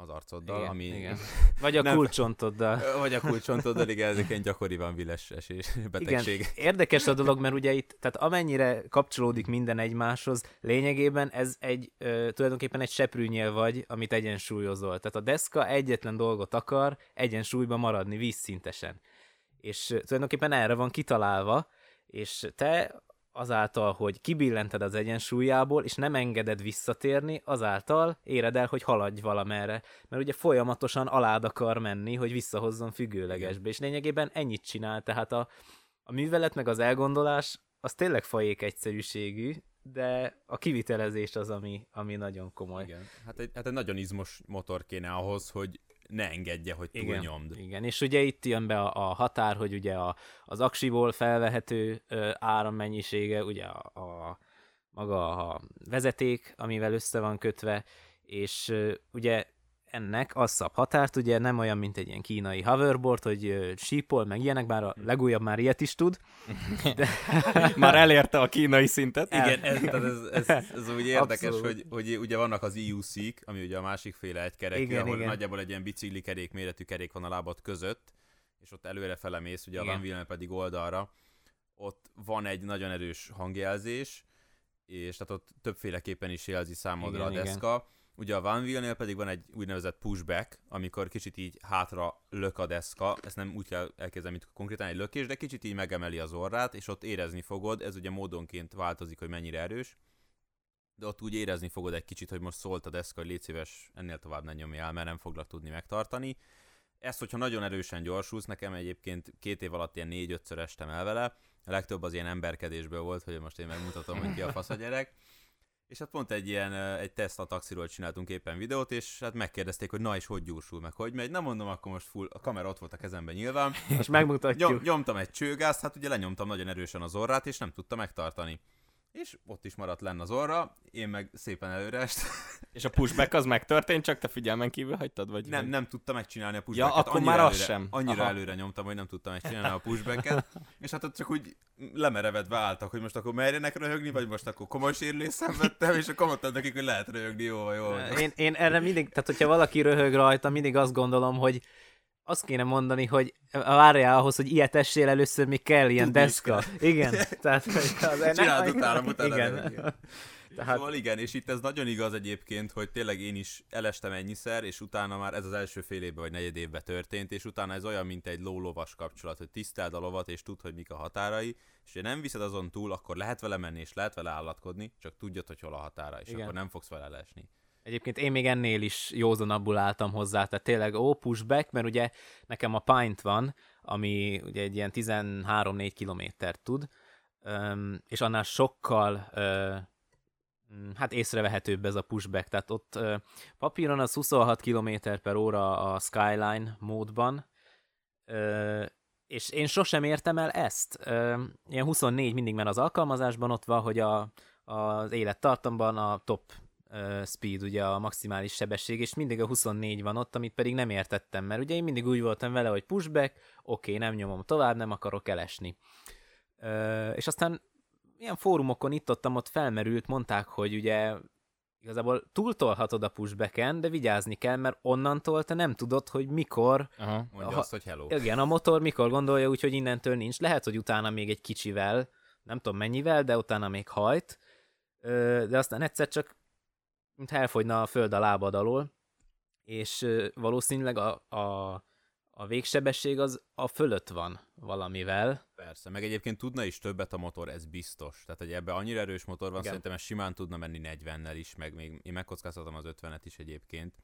az arcoddal, igen, ami... Igen. Vagy a nem, kulcsontoddal. Vagy a kulcsontoddal, igen, ezek egy gyakori van viles esés betegség. Igen, érdekes a dolog, mert ugye itt, tehát amennyire kapcsolódik minden egymáshoz, lényegében ez egy, ö, tulajdonképpen egy seprűnyél vagy, amit egyensúlyozol. Tehát a deszka egyetlen dolgot akar, egyensúlyba maradni vízszintesen. És tulajdonképpen erre van kitalálva, és te azáltal, hogy kibillented az egyensúlyából, és nem engeded visszatérni, azáltal éred el, hogy haladj valamerre. Mert ugye folyamatosan alád akar menni, hogy visszahozzon függőlegesbe. És lényegében ennyit csinál. Tehát a, a művelet meg az elgondolás az tényleg fajék egyszerűségű, de a kivitelezés az, ami, ami nagyon komoly. Igen. Hát egy, hát egy nagyon izmos motor kéne ahhoz, hogy ne engedje, hogy túlnyomd. Igen, igen, és ugye itt jön be a, a határ, hogy ugye a, az aksiból felvehető ö, árammennyisége, ugye a, a maga a vezeték, amivel össze van kötve, és ö, ugye ennek az szab határt, ugye nem olyan, mint egy ilyen kínai hoverboard, hogy sípol, meg ilyenek, bár a legújabb már ilyet is tud. De... már elérte a kínai szintet. Igen, ez, ez, ez, ez úgy érdekes, hogy, hogy ugye vannak az EUC-k, ami ugye a másik féle egy kerekű, igen, ahol igen. nagyjából egy ilyen bicikli kerék méretű kerék van a lábad között, és ott előre felemész, ugye igen. a Van Willen pedig oldalra. Ott van egy nagyon erős hangjelzés, és tehát ott többféleképpen is jelzi számodra igen, a deszka. Igen Ugye a Van Wheel-nél pedig van egy úgynevezett pushback, amikor kicsit így hátra lök a deszka, ezt nem úgy kell elképzelni, mint konkrétan egy lökés, de kicsit így megemeli az orrát, és ott érezni fogod, ez ugye módonként változik, hogy mennyire erős, de ott úgy érezni fogod egy kicsit, hogy most szólt a deszka, hogy légy szíves, ennél tovább ne nyomjál, mert nem foglak tudni megtartani. Ezt, hogyha nagyon erősen gyorsulsz, nekem egyébként két év alatt ilyen négy-ötször estem el vele, a legtöbb az ilyen emberkedésből volt, hogy most én megmutatom, hogy ki a fasz a gyerek. És hát pont egy ilyen, egy teszt a taxiról csináltunk éppen videót, és hát megkérdezték, hogy na és hogy gyúrsul, meg hogy megy. Nem mondom, akkor most full, a kamera ott volt a kezemben nyilván. Most megmutatjuk. Nyom, nyomtam egy csőgázt, hát ugye lenyomtam nagyon erősen az orrát, és nem tudta megtartani. És ott is maradt lenne az orra, én meg szépen előrest. És a pushback az megtörtént, csak te figyelmen kívül hagytad? Vagy nem, vagy? nem tudta megcsinálni a pushbacket. Ja, akkor annyira már előre, az sem. Annyira Aha. előre nyomtam, hogy nem tudtam megcsinálni a pushbacket. és hát ott csak úgy lemerevedve álltak, hogy most akkor merjenek röhögni, vagy most akkor komoly sérülést szenvedtem, és akkor mondtam nekik, hogy lehet röhögni, jó, jó. Én, én erre mindig, tehát hogyha valaki röhög rajta, mindig azt gondolom, hogy azt kéne mondani, hogy várjál ahhoz, hogy ilyet essél először, még kell ilyen Tudni deszka. Igen. Tehát, hogy az, Csináld utána, utána Igen. röhögjél. Tehát, Szóval igen, és itt ez nagyon igaz egyébként, hogy tényleg én is elestem ennyiszer, és utána már ez az első fél évben vagy negyed évben történt, és utána ez olyan, mint egy ló-lovas kapcsolat, hogy tiszteld a lovat, és tudd, hogy mik a határai, és ha nem viszed azon túl, akkor lehet vele menni, és lehet vele állatkodni, csak tudjad, hogy hol a határa, és Igen. akkor nem fogsz vele lesni. Egyébként én még ennél is józanabbul álltam hozzá, tehát tényleg ó, pushback, mert ugye nekem a Pint van, ami ugye egy ilyen 13-4 kilométert tud, és annál sokkal mm, hát észrevehetőbb ez a pushback, tehát ott papíron az 26 km per óra a Skyline módban, és én sosem értem el ezt. Ilyen 24 mindig, mert az alkalmazásban ott van, hogy a, az élettartamban a top speed, ugye a maximális sebesség, és mindig a 24 van ott, amit pedig nem értettem, mert ugye én mindig úgy voltam vele, hogy pushback, oké, nem nyomom tovább, nem akarok elesni. Ö, és aztán ilyen fórumokon itt-ottam ott felmerült, mondták, hogy ugye igazából túltolhatod a pushbacken, de vigyázni kell, mert onnantól te nem tudod, hogy mikor Aha. Mondja Ha- azt, hogy hello. igen, a motor mikor gondolja úgy, hogy innentől nincs. Lehet, hogy utána még egy kicsivel, nem tudom mennyivel, de utána még hajt, de aztán egyszer csak mint elfogyna a föld a lábad alól, és valószínűleg a, a, a végsebesség az a fölött van valamivel. Persze, meg egyébként tudna is többet a motor, ez biztos. Tehát, hogy ebbe annyira erős motor van, Igen. szerintem ez simán tudna menni 40-nel is, meg még én megkockáztatom az 50-et is egyébként.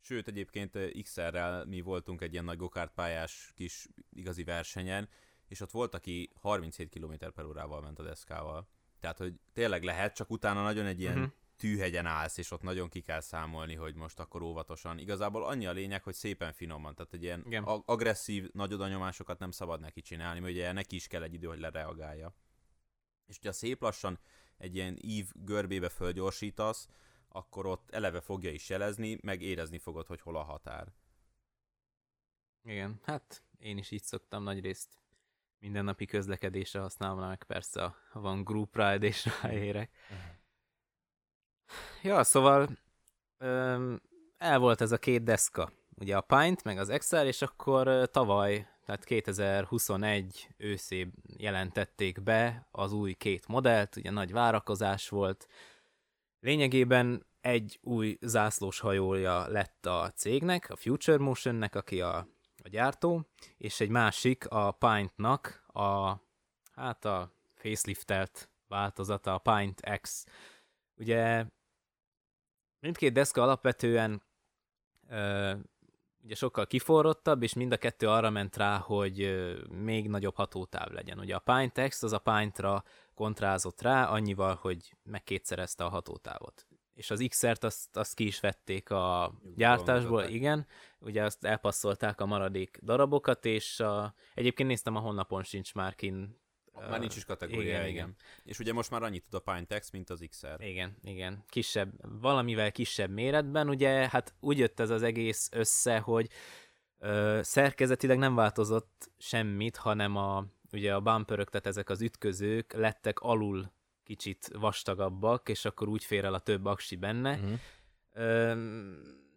Sőt, egyébként XR-rel mi voltunk egy ilyen nagy gokart pályás kis igazi versenyen, és ott volt, aki 37 km per órával ment a deszkával. Tehát, hogy tényleg lehet, csak utána nagyon egy ilyen uh-huh. Tűhegyen állsz, és ott nagyon ki kell számolni, hogy most akkor óvatosan. Igazából annyi a lényeg, hogy szépen finoman, tehát egy ilyen Igen. ag- agresszív nagy odanyomásokat nem szabad neki csinálni, mert ugye neki is kell egy idő, hogy lereagálja. És hogyha szép lassan egy ilyen ív görbébe fölgyorsítasz, akkor ott eleve fogja is jelezni, meg érezni fogod, hogy hol a határ. Igen, hát én is így szoktam nagyrészt mindennapi közlekedésre használom, meg persze a- van group ride és ráérek. Ja, szóval öm, el volt ez a két deszka, ugye a Pint, meg az XR, és akkor tavaly, tehát 2021 őszén jelentették be az új két modellt, ugye nagy várakozás volt. Lényegében egy új zászlós hajója lett a cégnek, a Future Motionnek, aki a, a gyártó, és egy másik a Pintnak a, hát a faceliftelt változata, a Pint X. Ugye mindkét deszka alapvetően ö, ugye sokkal kiforrottabb, és mind a kettő arra ment rá, hogy ö, még nagyobb hatótáv legyen. Ugye a Pint X az a Pintra kontrázott rá, annyival, hogy megkétszerezte a hatótávot. És az XR-t azt, azt ki is vették a gyártásból, igen, ugye azt elpasszolták a maradék darabokat, és a, egyébként néztem a honlapon sincs már kin. Már nincs is kategória, igen, igen, igen. És ugye most már annyit tud a Pintex, mint az XR. Igen, igen. Kisebb, valamivel kisebb méretben, ugye, hát úgy jött ez az egész össze, hogy ö, szerkezetileg nem változott semmit, hanem a, ugye a bumperök, tehát ezek az ütközők lettek alul kicsit vastagabbak, és akkor úgy fér el a több aksi benne. Uh-huh. Ö,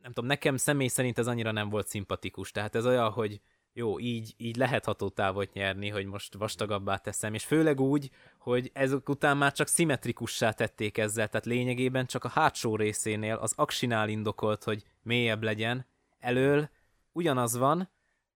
nem tudom, nekem személy szerint ez annyira nem volt szimpatikus. Tehát ez olyan, hogy jó, így, így lehet hatótávot nyerni, hogy most vastagabbá teszem, és főleg úgy, hogy ezek után már csak szimmetrikussá tették ezzel, tehát lényegében csak a hátsó részénél az aksinál indokolt, hogy mélyebb legyen, elől ugyanaz van,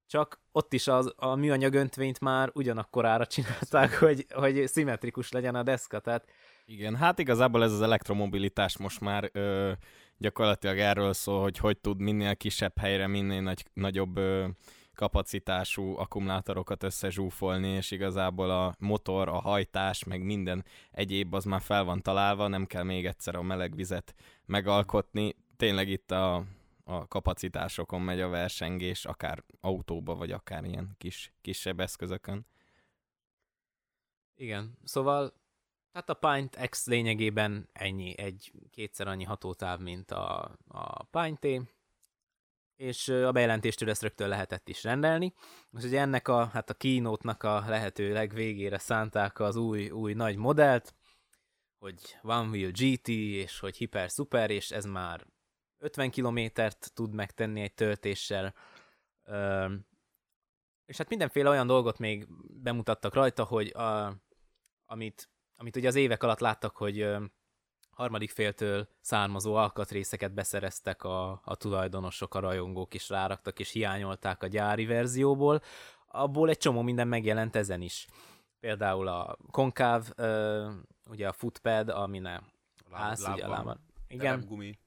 csak ott is az, a műanyag öntvényt már ugyanakkorára csinálták, hogy, hogy szimmetrikus legyen a deszka, tehát Igen, hát igazából ez az elektromobilitás most már ö, gyakorlatilag erről szól, hogy hogy tud minél kisebb helyre, minél nagy, nagyobb ö, kapacitású akkumulátorokat összezsúfolni, és igazából a motor, a hajtás, meg minden egyéb az már fel van találva, nem kell még egyszer a meleg vizet megalkotni. Tényleg itt a, a kapacitásokon megy a versengés, akár autóba, vagy akár ilyen kis, kisebb eszközökön. Igen, szóval Tehát a Pint X lényegében ennyi, egy kétszer annyi hatótáv, mint a, a Pint és a bejelentéstől ezt rögtön lehetett is rendelni. Most ugye ennek a, hát a keynote a lehető legvégére szánták az új, új nagy modellt, hogy One Wheel GT, és hogy Hyper Super, és ez már 50 kilométert tud megtenni egy töltéssel. és hát mindenféle olyan dolgot még bemutattak rajta, hogy a, amit, amit ugye az évek alatt láttak, hogy harmadik féltől származó alkatrészeket beszereztek a, a tulajdonosok, a rajongók is ráraktak, és hiányolták a gyári verzióból. Abból egy csomó minden megjelent ezen is. Például a konkáv, ugye a footpad, ami nem állsz, ugye a lábban. Igen. Terepgumi.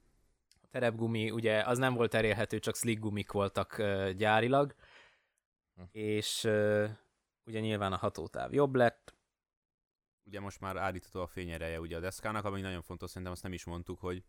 A terepgumi, ugye az nem volt elérhető, csak slick gumik voltak gyárilag. Hm. És ugye nyilván a hatótáv jobb lett, ugye most már állítható a fényereje ugye a deszkának, ami nagyon fontos, szerintem azt nem is mondtuk, hogy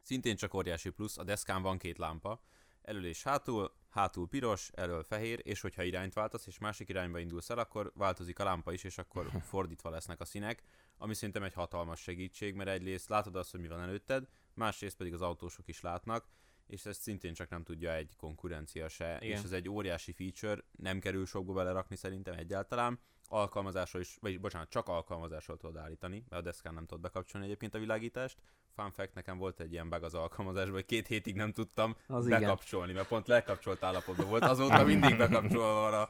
szintén csak óriási plusz, a deszkán van két lámpa, elől és hátul, hátul piros, elől fehér, és hogyha irányt váltasz, és másik irányba indulsz el, akkor változik a lámpa is, és akkor fordítva lesznek a színek, ami szerintem egy hatalmas segítség, mert egyrészt látod azt, hogy mi van előtted, másrészt pedig az autósok is látnak, és ezt szintén csak nem tudja egy konkurencia se, Igen. és ez egy óriási feature, nem kerül sokba belerakni szerintem egyáltalán, alkalmazásról is, vagy bocsánat, csak alkalmazásról tudod állítani, mert a deszkán nem tudod bekapcsolni egyébként a világítást. Fun fact, nekem volt egy ilyen bug az alkalmazásban, hogy két hétig nem tudtam az bekapcsolni, igen. mert pont lekapcsolt állapotban volt, azóta mindig bekapcsolva van a,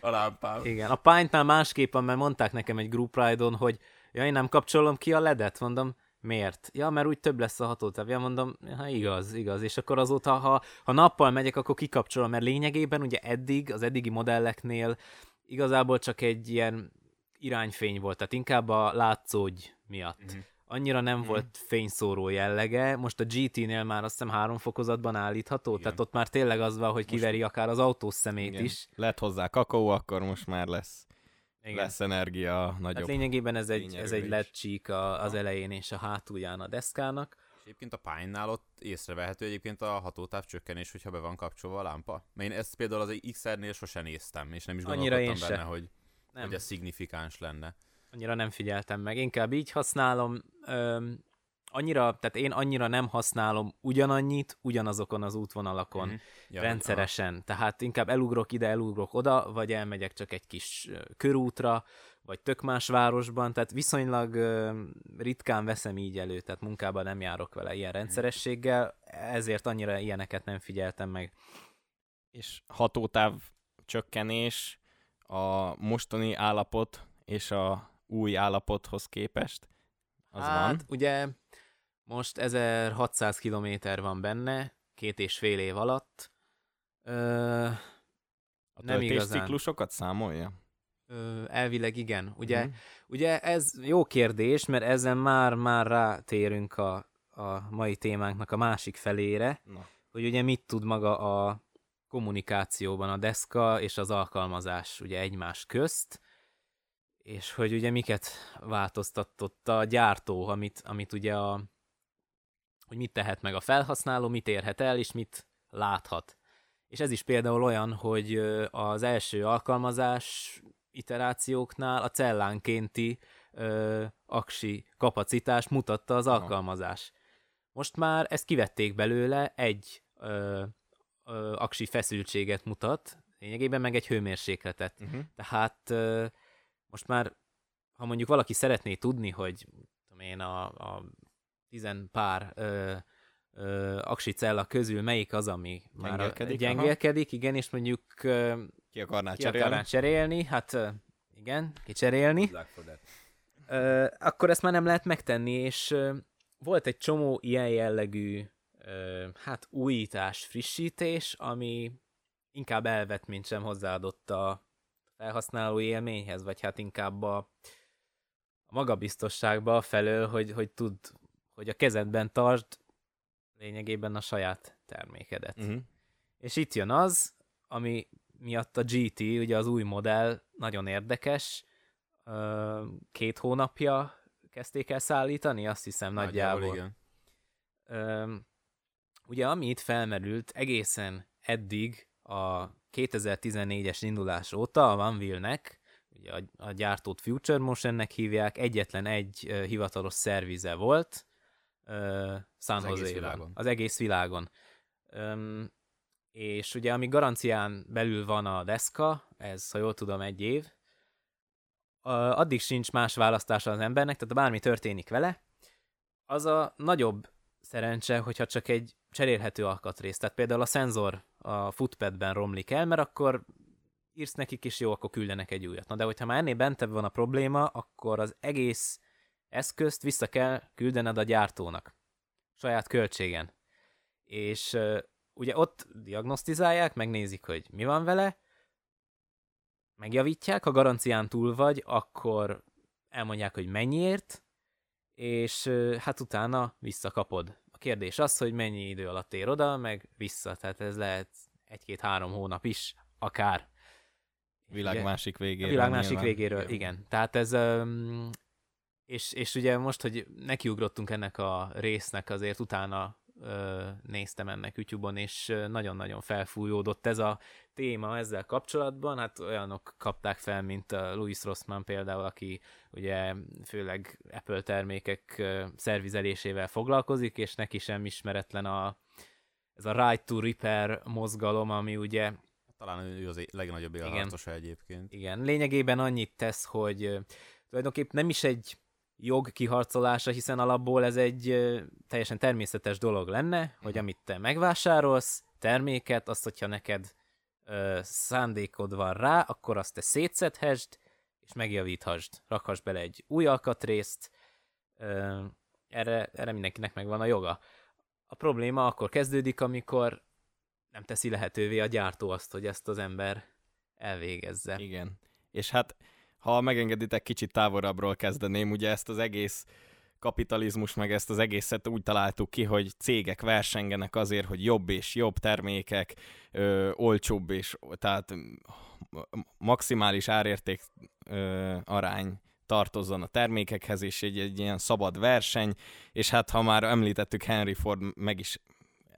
a lámpám. Igen, a Pint-nál másképpen, mert mondták nekem egy Group Ride-on, hogy ja, én nem kapcsolom ki a ledet, mondom, Miért? Ja, mert úgy több lesz a hatótáv. Ja, mondom, ha igaz, igaz. És akkor azóta, ha, ha nappal megyek, akkor kikapcsolom, mert lényegében ugye eddig, az eddigi modelleknél igazából csak egy ilyen irányfény volt, tehát inkább a látszógy miatt. Uh-huh. Annyira nem uh-huh. volt fényszóró jellege, most a GT-nél már azt hiszem három fokozatban állítható, Igen. tehát ott már tényleg az van, hogy kiveri most... akár az autós szemét Igen. is. Lett hozzá kakaó, akkor most már lesz. Igen. lesz energia nagyobb. Hát lényegében ez egy, ez egy LED csík a, az elején és a hátulján a deszkának. És egyébként a Pine-nál ott észrevehető egyébként a hatótáv csökkenés, hogyha be van kapcsolva a lámpa. Mert én ezt például az XR-nél sosem néztem, és nem is gondoltam Annyira benne, hogy, nem. hogy ez szignifikáns lenne. Annyira nem figyeltem meg, inkább így használom. Öm, annyira, tehát én annyira nem használom ugyanannyit, ugyanazokon az útvonalakon mm-hmm. ja, rendszeresen. Ah. Tehát inkább elugrok ide, elugrok oda, vagy elmegyek csak egy kis körútra, vagy tök más városban, tehát viszonylag ritkán veszem így elő, tehát munkában nem járok vele ilyen mhm. rendszerességgel, ezért annyira ilyeneket nem figyeltem meg. És hatótáv csökkenés a mostani állapot és a új állapothoz képest? Az hát, van? ugye most 1600 km van benne, két és fél év alatt. Ö, a nem igazán. ciklusokat számolja? Ö, elvileg igen. Ugye, mm. ugye ez jó kérdés, mert ezen már, már rátérünk a, a mai témánknak a másik felére, Na. hogy ugye mit tud maga a kommunikációban a deszka és az alkalmazás ugye egymás közt, és hogy ugye miket változtatott a gyártó, amit, amit ugye a, hogy mit tehet meg a felhasználó, mit érhet el, és mit láthat. És ez is például olyan, hogy az első alkalmazás iterációknál a cellánkénti ö, aksi kapacitás mutatta az alkalmazás. Most már ezt kivették belőle, egy ö, ö, aksi feszültséget mutat, lényegében meg egy hőmérsékletet. Uh-huh. Tehát ö, most már, ha mondjuk valaki szeretné tudni, hogy tudom én, a, a tizen pár ö, ö, aksi cella közül melyik az, ami gyengélkedik, már gyengélkedik, igen, és mondjuk ö, ki akarná ki cserélni. Akarná cserélni, hát ö, igen, kicserélni, ö, akkor ezt már nem lehet megtenni, és ö, volt egy csomó ilyen jellegű ö, hát újítás, frissítés, ami inkább elvet, mint sem hozzáadott a felhasználó élményhez, vagy hát inkább a, a magabiztosságba felől, hogy, hogy tud hogy a kezedben tartsd lényegében a saját termékedet. Uh-huh. És itt jön az, ami miatt a GT, ugye az új modell nagyon érdekes, két hónapja kezdték el szállítani, azt hiszem nagyjából. nagyjából igen. Ugye ami itt felmerült egészen eddig a 2014-es indulás óta a Van nek ugye a, a gyártót Future Motionnek hívják, egyetlen egy hivatalos szervize volt, uh, San az egész világon. Az egész világon. Um, és ugye ami garancián belül van a deszka, ez, ha jól tudom, egy év, uh, addig sincs más választása az embernek, tehát bármi történik vele, az a nagyobb szerencse, hogyha csak egy cserélhető alkatrész. Tehát például a szenzor a footpadben romlik el, mert akkor írsz nekik, és jó, akkor küldenek egy újat. Na de hogyha már ennél bentebb van a probléma, akkor az egész eszközt vissza kell küldened a gyártónak. Saját költségen. És uh, ugye ott diagnosztizálják, megnézik, hogy mi van vele, megjavítják, ha garancián túl vagy, akkor elmondják, hogy mennyiért, és uh, hát utána visszakapod. A kérdés az, hogy mennyi idő alatt ér oda, meg vissza, tehát ez lehet egy-két-három hónap is, akár. Világ másik végéről. A világ másik nyilván. végéről, igen. igen. Tehát ez, és, és ugye most, hogy nekiugrottunk ennek a résznek, azért utána néztem ennek YouTube-on, és nagyon-nagyon felfújódott ez a téma ezzel kapcsolatban. Hát olyanok kapták fel, mint a Louis Rossmann például, aki ugye főleg Apple termékek szervizelésével foglalkozik, és neki sem ismeretlen a, ez a right to repair mozgalom, ami ugye talán ő az legnagyobb élharcosa egyébként. Igen, lényegében annyit tesz, hogy tulajdonképpen nem is egy jog kiharcolása, hiszen alapból ez egy teljesen természetes dolog lenne, hogy mhm. amit te megvásárolsz, terméket, azt, hogyha neked ö, szándékod van rá, akkor azt te szétszedhesd, és megjavíthasd. Rakhass bele egy új alkatrészt, ö, erre, erre mindenkinek megvan a joga. A probléma akkor kezdődik, amikor nem teszi lehetővé a gyártó azt, hogy ezt az ember elvégezze. Igen. És hát ha megengeditek, kicsit távolabbról kezdeném, ugye ezt az egész kapitalizmus, meg ezt az egészet úgy találtuk ki, hogy cégek versengenek azért, hogy jobb és jobb termékek, ö, olcsóbb és tehát maximális árérték ö, arány tartozzon a termékekhez, és egy, egy ilyen szabad verseny, és hát ha már említettük, Henry Ford meg is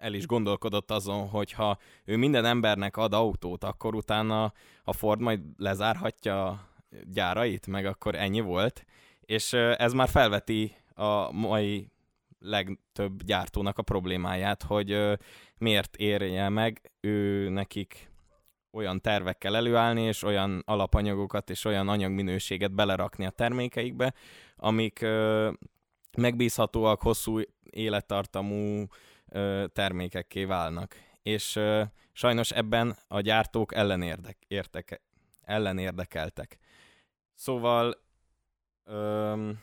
el is gondolkodott azon, hogy ha ő minden embernek ad autót, akkor utána a Ford majd lezárhatja gyárait, meg akkor ennyi volt, és ez már felveti a mai legtöbb gyártónak a problémáját, hogy miért érje meg ő nekik olyan tervekkel előállni, és olyan alapanyagokat és olyan anyagminőséget belerakni a termékeikbe, amik megbízhatóak, hosszú élettartamú termékekké válnak. És sajnos ebben a gyártók ellenérdek, értek, ellenérdekeltek. Szóval, öm,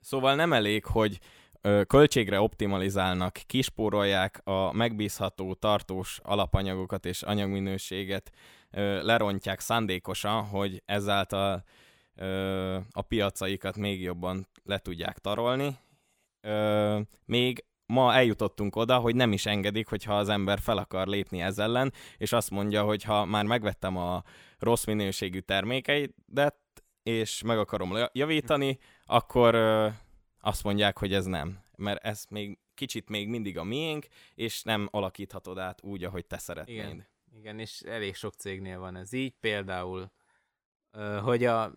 szóval nem elég, hogy ö, költségre optimalizálnak, kispórolják a megbízható, tartós alapanyagokat és anyagminőséget, ö, lerontják szándékosan, hogy ezáltal ö, a piacaikat még jobban le tudják tarolni. Ö, még ma eljutottunk oda, hogy nem is engedik, hogyha az ember fel akar lépni ez ellen, és azt mondja, hogy ha már megvettem a rossz minőségű termékeidet, és meg akarom javítani, akkor azt mondják, hogy ez nem. Mert ez még kicsit még mindig a miénk, és nem alakíthatod át úgy, ahogy te szeretnéd. Igen, igen és elég sok cégnél van ez így. Például, hogy a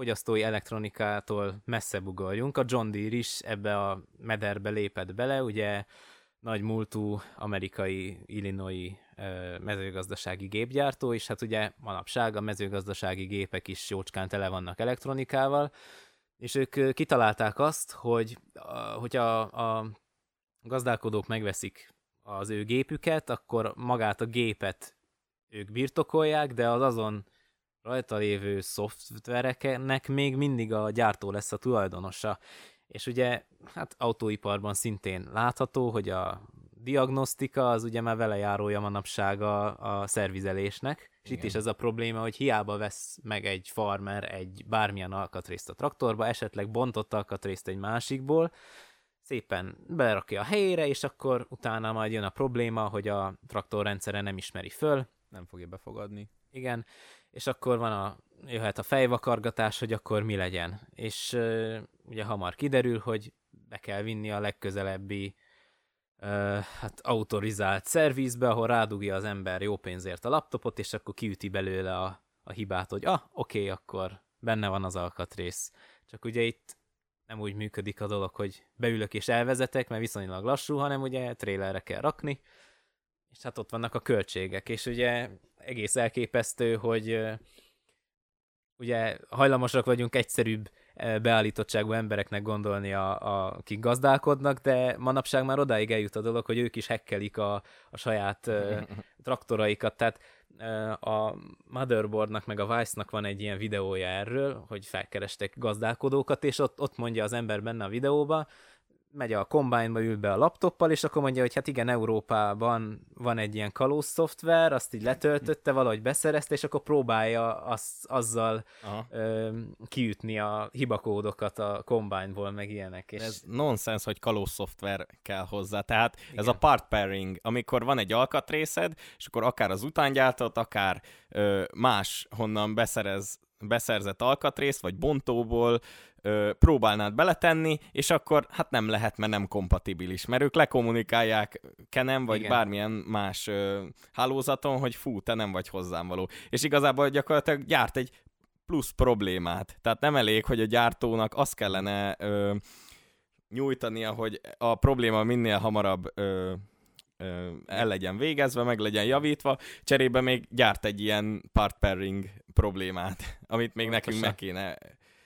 fogyasztói elektronikától messze ugorjunk. A John Deere is ebbe a mederbe lépett bele, ugye nagy múltú amerikai Illinois mezőgazdasági gépgyártó, és hát ugye manapság a mezőgazdasági gépek is jócskán tele vannak elektronikával, és ők kitalálták azt, hogy hogy a, a gazdálkodók megveszik az ő gépüket, akkor magát a gépet ők birtokolják, de az azon rajta lévő szoftvereknek még mindig a gyártó lesz a tulajdonosa. És ugye, hát autóiparban szintén látható, hogy a diagnosztika az ugye már vele járója manapság a, a szervizelésnek, és Igen. itt is ez a probléma, hogy hiába vesz meg egy farmer egy bármilyen alkatrészt a traktorba, esetleg bontott alkatrészt egy másikból, szépen belerakja a helyére, és akkor utána majd jön a probléma, hogy a traktorrendszere nem ismeri föl. Nem fogja befogadni. Igen, és akkor van a, jöhet a fejvakargatás, hogy akkor mi legyen. És ugye hamar kiderül, hogy be kell vinni a legközelebbi uh, hát autorizált szervizbe, ahol rádugja az ember jó pénzért a laptopot, és akkor kiüti belőle a, a hibát, hogy ah, oké, okay, akkor benne van az alkatrész. Csak ugye itt nem úgy működik a dolog, hogy beülök és elvezetek, mert viszonylag lassú, hanem ugye trailerre kell rakni, és hát ott vannak a költségek, és ugye egész elképesztő, hogy ugye hajlamosak vagyunk egyszerűbb beállítottságú embereknek gondolni, a, a, akik gazdálkodnak, de manapság már odáig eljut a dolog, hogy ők is hekkelik a, a saját traktoraikat, tehát a Motherboardnak meg a Vice-nak van egy ilyen videója erről, hogy felkerestek gazdálkodókat, és ott, ott mondja az ember benne a videóba, megy a kombányba, ül be a laptoppal, és akkor mondja, hogy hát igen, Európában van egy ilyen kalóz szoftver, azt így letöltötte, valahogy beszerezte, és akkor próbálja az, azzal ö, kiütni a hibakódokat a kombányból, meg ilyenek. És... Ez nonsens, hogy kalóz szoftver kell hozzá. Tehát igen. ez a part pairing, amikor van egy alkatrészed, és akkor akár az utángyártott, akár ö, más honnan beszerez beszerzett alkatrészt, vagy bontóból ö, próbálnád beletenni, és akkor hát nem lehet, mert nem kompatibilis, mert ők lekommunikálják Kenem, vagy Igen. bármilyen más ö, hálózaton, hogy fú, te nem vagy hozzám való. És igazából gyakorlatilag gyárt egy plusz problémát. Tehát nem elég, hogy a gyártónak azt kellene ö, nyújtania, hogy a probléma minél hamarabb ö, el legyen végezve, meg legyen javítva, cserébe még gyárt egy ilyen part pairing problémát, amit még Pontosan. nekünk meg kéne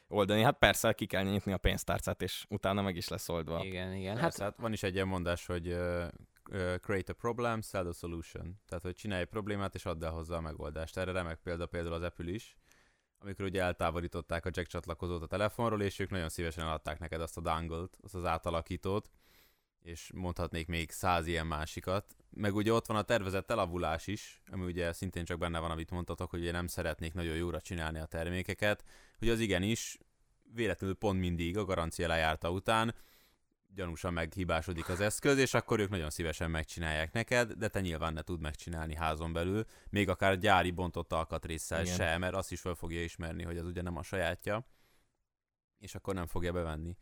oldani. Hát persze, ki kell nyitni a pénztárcát, és utána meg is lesz oldva. Igen, igen. Hát, hát van is egy ilyen mondás, hogy uh, create a problem, sell a solution. Tehát, hogy csinálj egy problémát, és add el hozzá a megoldást. Erre remek példa például az Apple is, amikor ugye eltávolították a jack csatlakozót a telefonról, és ők nagyon szívesen adták neked azt a dangle-t, azt az átalakítót, és mondhatnék még száz ilyen másikat. Meg ugye ott van a tervezett elavulás is, ami ugye szintén csak benne van, amit mondtatok, hogy ugye nem szeretnék nagyon jóra csinálni a termékeket, hogy az igenis véletlenül pont mindig a garancia lejárta után gyanúsan meghibásodik az eszköz, és akkor ők nagyon szívesen megcsinálják neked, de te nyilván ne tud megcsinálni házon belül, még akár gyári bontott alkatrészsel Igen. se, mert azt is fel fogja ismerni, hogy ez ugye nem a sajátja, és akkor nem fogja bevenni.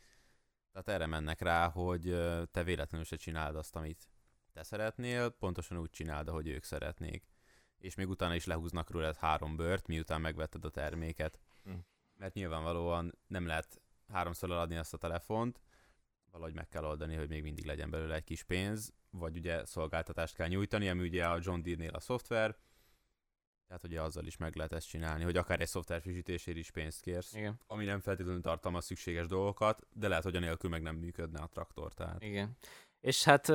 Tehát erre mennek rá, hogy te véletlenül se csináld azt, amit te szeretnél, pontosan úgy csináld, ahogy ők szeretnék. És még utána is lehúznak rólad három bört, miután megvetted a terméket. Hm. Mert nyilvánvalóan nem lehet háromszor eladni azt a telefont, valahogy meg kell oldani, hogy még mindig legyen belőle egy kis pénz, vagy ugye szolgáltatást kell nyújtani, ami ugye a John Deere-nél a szoftver, tehát ugye azzal is meg lehet ezt csinálni, hogy akár egy szoftver frissítésért is pénzt kérsz, Igen. ami nem feltétlenül tartalmaz szükséges dolgokat, de lehet, hogy anélkül meg nem működne a traktor. Tehát. Igen. És hát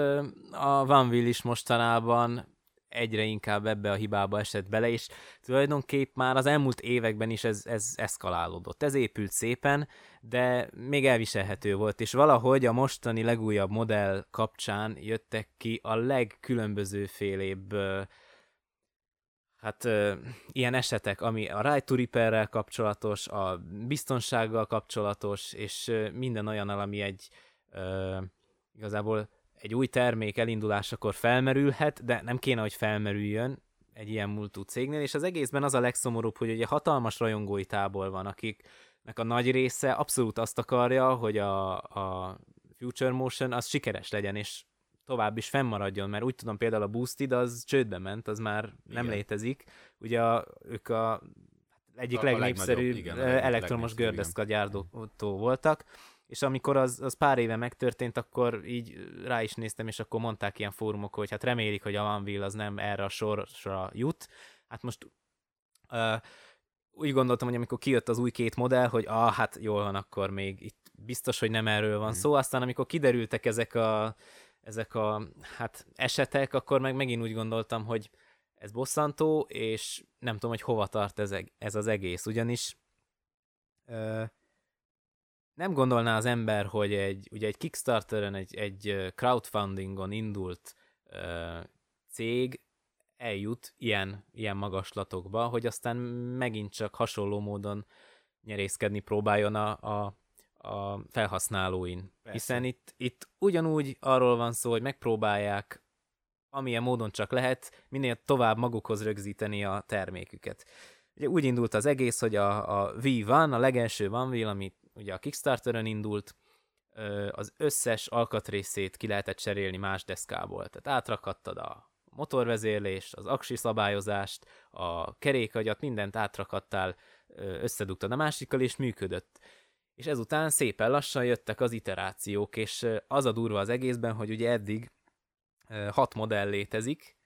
a Van Will is mostanában egyre inkább ebbe a hibába esett bele, és tulajdonképp már az elmúlt években is ez, ez eszkalálódott. Ez épült szépen, de még elviselhető volt, és valahogy a mostani legújabb modell kapcsán jöttek ki a legkülönbözőfélébb hát ö, ilyen esetek, ami a right to repair kapcsolatos, a biztonsággal kapcsolatos, és ö, minden olyan, ami egy ö, igazából egy új termék elindulásakor felmerülhet, de nem kéne, hogy felmerüljön egy ilyen múltú cégnél, és az egészben az a legszomorúbb, hogy ugye hatalmas rajongói tábor van, akiknek a nagy része abszolút azt akarja, hogy a, a Future Motion az sikeres legyen, és tovább is fennmaradjon, mert úgy tudom például a Boosted az csődbe ment, az már nem igen. létezik. Ugye a, ők a egyik a, legnépszerűbb a igen, elektromos gördeszka gyártó voltak, és amikor az, az pár éve megtörtént, akkor így rá is néztem, és akkor mondták ilyen fórumok, hogy hát remélik, hogy a Vanville az nem erre a sorsra jut. Hát most uh, úgy gondoltam, hogy amikor kijött az új két modell, hogy ah, hát jól van, akkor még itt biztos, hogy nem erről van mm. szó. Aztán amikor kiderültek ezek a ezek a hát, esetek, akkor meg megint úgy gondoltam, hogy ez bosszantó, és nem tudom, hogy hova tart ez, ez az egész, ugyanis ö, nem gondolná az ember, hogy egy, ugye egy Kickstarteren, egy, egy crowdfundingon indult ö, cég eljut ilyen, ilyen magaslatokba, hogy aztán megint csak hasonló módon nyerészkedni próbáljon a, a a felhasználóin. Persze. Hiszen itt, itt ugyanúgy arról van szó, hogy megpróbálják amilyen módon csak lehet, minél tovább magukhoz rögzíteni a terméküket. Ugye úgy indult az egész, hogy a, a V1, a legelső OneWheel, ami ugye a Kickstarteren indult, az összes alkatrészét ki lehetett cserélni más deszkából. Tehát átrakhattad a motorvezérlést, az aksi szabályozást, a kerékagyat, mindent átrakattál, összedugtad a másikkal, és működött. És ezután szépen lassan jöttek az iterációk, és az a durva az egészben, hogy ugye eddig hat modell létezik,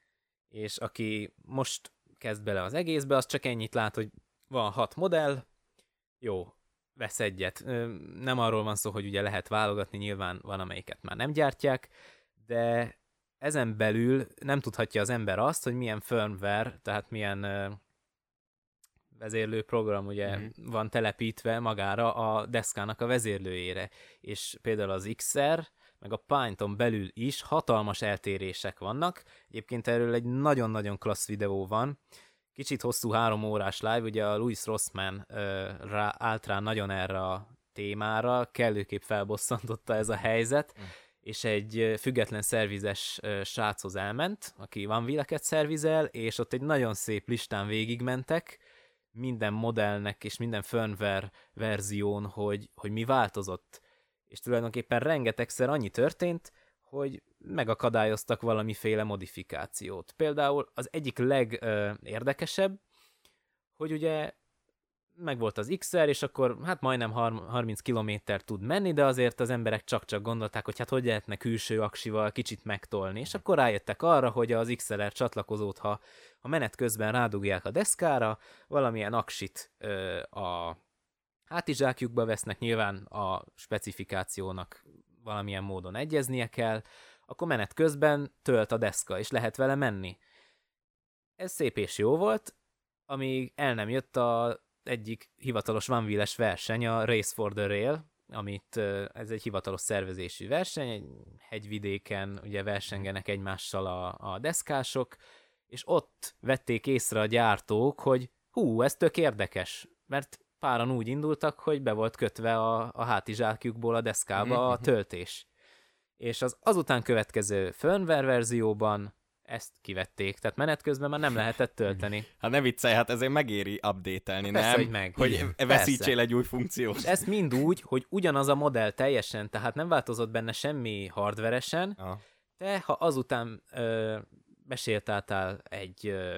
és aki most kezd bele az egészbe, az csak ennyit lát, hogy van hat modell, jó, vesz egyet. Nem arról van szó, hogy ugye lehet válogatni, nyilván van amelyiket már nem gyártják, de ezen belül nem tudhatja az ember azt, hogy milyen firmware, tehát milyen vezérlő program ugye mm-hmm. van telepítve magára a deszkának a vezérlőjére. És például az XR, meg a Python belül is hatalmas eltérések vannak. Egyébként erről egy nagyon-nagyon klassz videó van. Kicsit hosszú három órás live, ugye a Louis Rossman uh, rá, állt rá nagyon erre a témára, kellőképp felbosszantotta ez a helyzet, mm. és egy független szervizes uh, sráchoz elment, aki van vileket szervizel, és ott egy nagyon szép listán végigmentek, minden modellnek és minden firmware verzión, hogy, hogy mi változott. És tulajdonképpen rengetegszer annyi történt, hogy megakadályoztak valamiféle modifikációt. Például az egyik legérdekesebb, hogy ugye meg volt az XR, és akkor hát majdnem 30 km tud menni, de azért az emberek csak-csak gondolták, hogy hát hogy lehetne külső aksival kicsit megtolni, és akkor rájöttek arra, hogy az XLR csatlakozót, ha a menet közben rádugják a deszkára, valamilyen aksit ö, a hátizsákjukba vesznek, nyilván a specifikációnak valamilyen módon egyeznie kell, akkor menet közben tölt a deszka, és lehet vele menni. Ez szép és jó volt, amíg el nem jött a egyik hivatalos van verseny, a Race for the Rail, amit ez egy hivatalos szervezésű verseny, egy hegyvidéken ugye versengenek egymással a, a deszkások, és ott vették észre a gyártók, hogy hú, ez tök érdekes, mert páran úgy indultak, hogy be volt kötve a, a hátizsákjukból a deszkába a töltés. És az azután következő firmware verzióban ezt kivették, tehát menet közben már nem lehetett tölteni. Hát ne viccelj, hát ezért megéri update-elni, Persze, nem? Hogy, meg. hogy veszítsél egy új funkciót. És ezt mind úgy, hogy ugyanaz a modell teljesen, tehát nem változott benne semmi hardveresen, ah. de ha azután ö, besétáltál egy ö,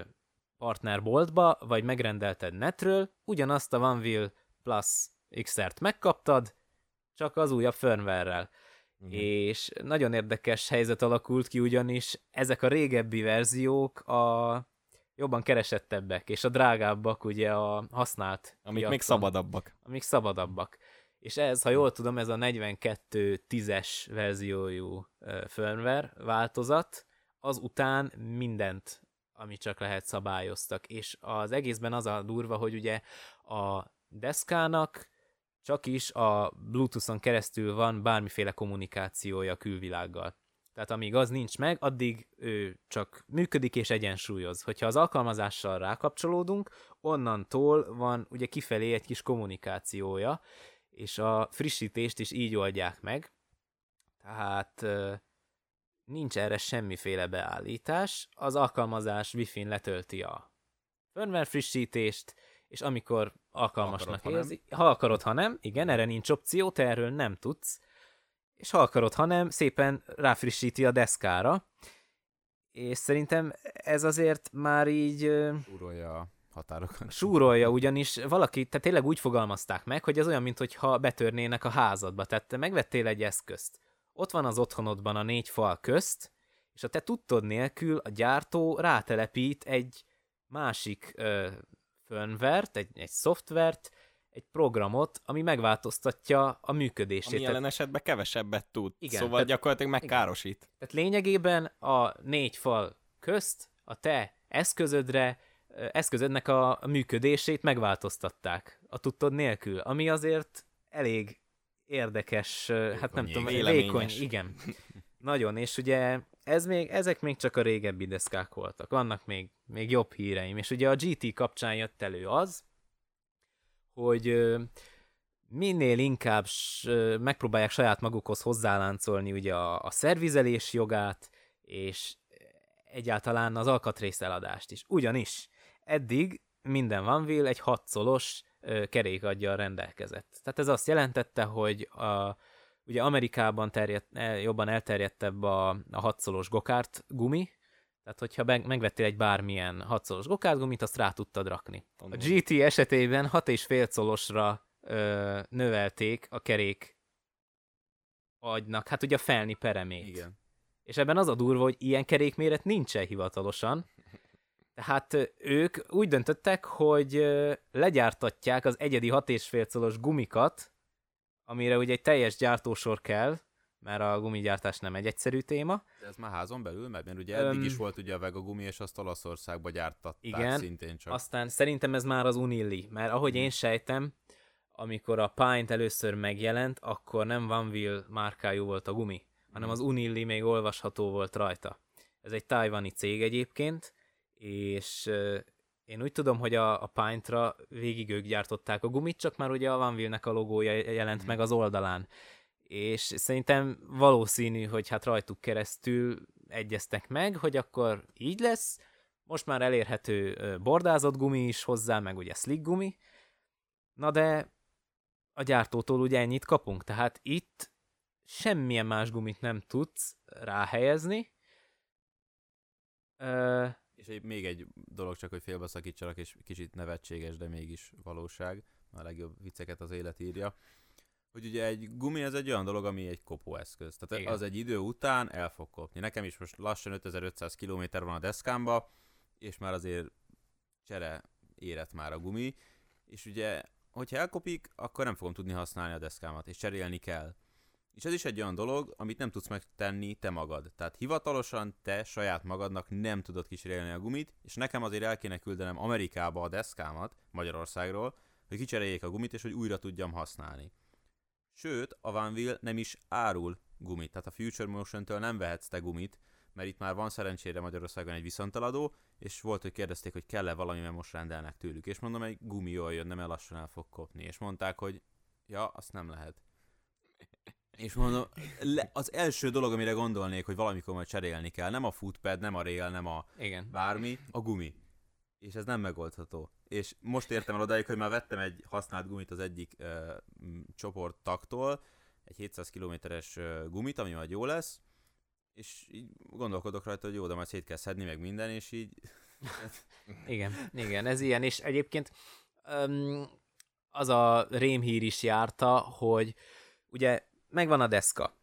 partnerboltba, vagy megrendelted netről, ugyanazt a OneWheel Plus XR-t megkaptad, csak az újabb firmware-rel. Igen. És nagyon érdekes helyzet alakult ki, ugyanis ezek a régebbi verziók a jobban keresettebbek, és a drágábbak ugye a használt Amik piacon, még szabadabbak. Amik szabadabbak. És ez, ha jól tudom, ez a 42.10-es verziójú firmware változat, az után mindent, ami csak lehet szabályoztak. És az egészben az a durva, hogy ugye a deszkának csak is a Bluetooth-on keresztül van bármiféle kommunikációja külvilággal. Tehát amíg az nincs meg, addig ő csak működik és egyensúlyoz. Hogyha az alkalmazással rákapcsolódunk, onnantól van ugye kifelé egy kis kommunikációja, és a frissítést is így oldják meg. Tehát nincs erre semmiféle beállítás, az alkalmazás Wi-Fi-n letölti a firmware frissítést, és amikor alkalmasnak akarod, érzi, ha, ha akarod, ha nem, igen, erre nincs opció, te erről nem tudsz, és ha akarod, ha nem, szépen ráfrissíti a deszkára, és szerintem ez azért már így... Súrolja a határokat. Súrolja, ugyanis valaki, tehát tényleg úgy fogalmazták meg, hogy ez olyan, mintha betörnének a házadba, tehát te megvettél egy eszközt, ott van az otthonodban a négy fal közt, és a te tudtod nélkül a gyártó rátelepít egy másik ö, firmware-t, egy, egy szoftvert, egy programot, ami megváltoztatja a működését. Ami jelen esetben kevesebbet tud, igen, szóval tehát, gyakorlatilag megkárosít. Igen. Tehát lényegében a négy fal közt a te eszközödre, eszközödnek a működését megváltoztatták a tudtod nélkül, ami azért elég érdekes, vékony, hát nem tudom, vékony, igen. Nagyon, és ugye ez még, ezek még csak a régebbi deszkák voltak. Vannak még, még jobb híreim. És ugye a GT kapcsán jött elő az, hogy minél inkább megpróbálják saját magukhoz hozzáláncolni ugye a, a szervizelés jogát, és egyáltalán az alkatrész eladást is. Ugyanis eddig minden van vél egy 6 szolos kerékadja rendelkezett. Tehát ez azt jelentette, hogy a, ugye Amerikában terjedt, jobban elterjedtebb a, a hatszolos gokárt gumi, Tehát, hogyha megvettél egy bármilyen 6 szolos gokártgumit, azt rá tudtad rakni. A GT esetében 6,5 szolosra ö, növelték a kerék agynak, hát ugye a felni peremét. Igen. És ebben az a durva, hogy ilyen kerékméret nincsen hivatalosan, tehát ők úgy döntöttek, hogy legyártatják az egyedi 6,5 szolos gumikat, amire ugye egy teljes gyártósor kell, mert a gumigyártás nem egy egyszerű téma. De ez már házon belül, mert, mert ugye eddig um, is volt ugye a Vega gumi, és azt Olaszországba gyártatták igen, szintén csak. aztán szerintem ez már az Unilli, mert ahogy én sejtem, amikor a Pint először megjelent, akkor nem Van Will márkájú volt a gumi, hanem hmm. az Unilli még olvasható volt rajta. Ez egy tajvani cég egyébként, és én úgy tudom, hogy a, a Pint-ra végig ők gyártották a gumit, csak már ugye a Van Will-nek a logója jelent mm. meg az oldalán. És szerintem valószínű, hogy hát rajtuk keresztül egyeztek meg, hogy akkor így lesz. Most már elérhető bordázott gumi is hozzá, meg ugye slick gumi. Na de a gyártótól ugye ennyit kapunk, tehát itt semmilyen más gumit nem tudsz ráhelyezni. És egy, még egy dolog csak, hogy félbeszakítsalak, és kicsit nevetséges, de mégis valóság. A legjobb vicceket az élet írja. Hogy ugye egy gumi ez egy olyan dolog, ami egy kopóeszköz. Tehát Igen. az egy idő után el fog kopni. Nekem is most lassan 5500 km van a deszkámba, és már azért csere érett már a gumi, és ugye, hogyha elkopik, akkor nem fogom tudni használni a deszkámat, és cserélni kell. És ez is egy olyan dolog, amit nem tudsz megtenni te magad. Tehát hivatalosan te saját magadnak nem tudod kicserélni a gumit, és nekem azért el kéne küldenem Amerikába a deszkámat, Magyarországról, hogy kicseréljék a gumit, és hogy újra tudjam használni. Sőt, a Van Wheel nem is árul gumit, tehát a Future Motion-től nem vehetsz te gumit, mert itt már van szerencsére Magyarországon egy viszontaladó, és volt, hogy kérdezték, hogy kell-e valami, mert most rendelnek tőlük. És mondom, egy gumi jól jön, nem el lassan el fog kopni. És mondták, hogy ja, azt nem lehet. És mondom, le, az első dolog, amire gondolnék, hogy valamikor majd cserélni kell, nem a footpad, nem a rail, nem a Igen. bármi, a gumi. És ez nem megoldható. És most értem el odáig, hogy már vettem egy használt gumit az egyik uh, csoport taktól, egy 700 kilométeres uh, gumit, ami majd jó lesz, és így gondolkodok rajta, hogy jó, de majd szét kell szedni, meg minden, és így... igen, igen, ez ilyen, és egyébként um, az a rémhír is járta, hogy ugye megvan a deszka.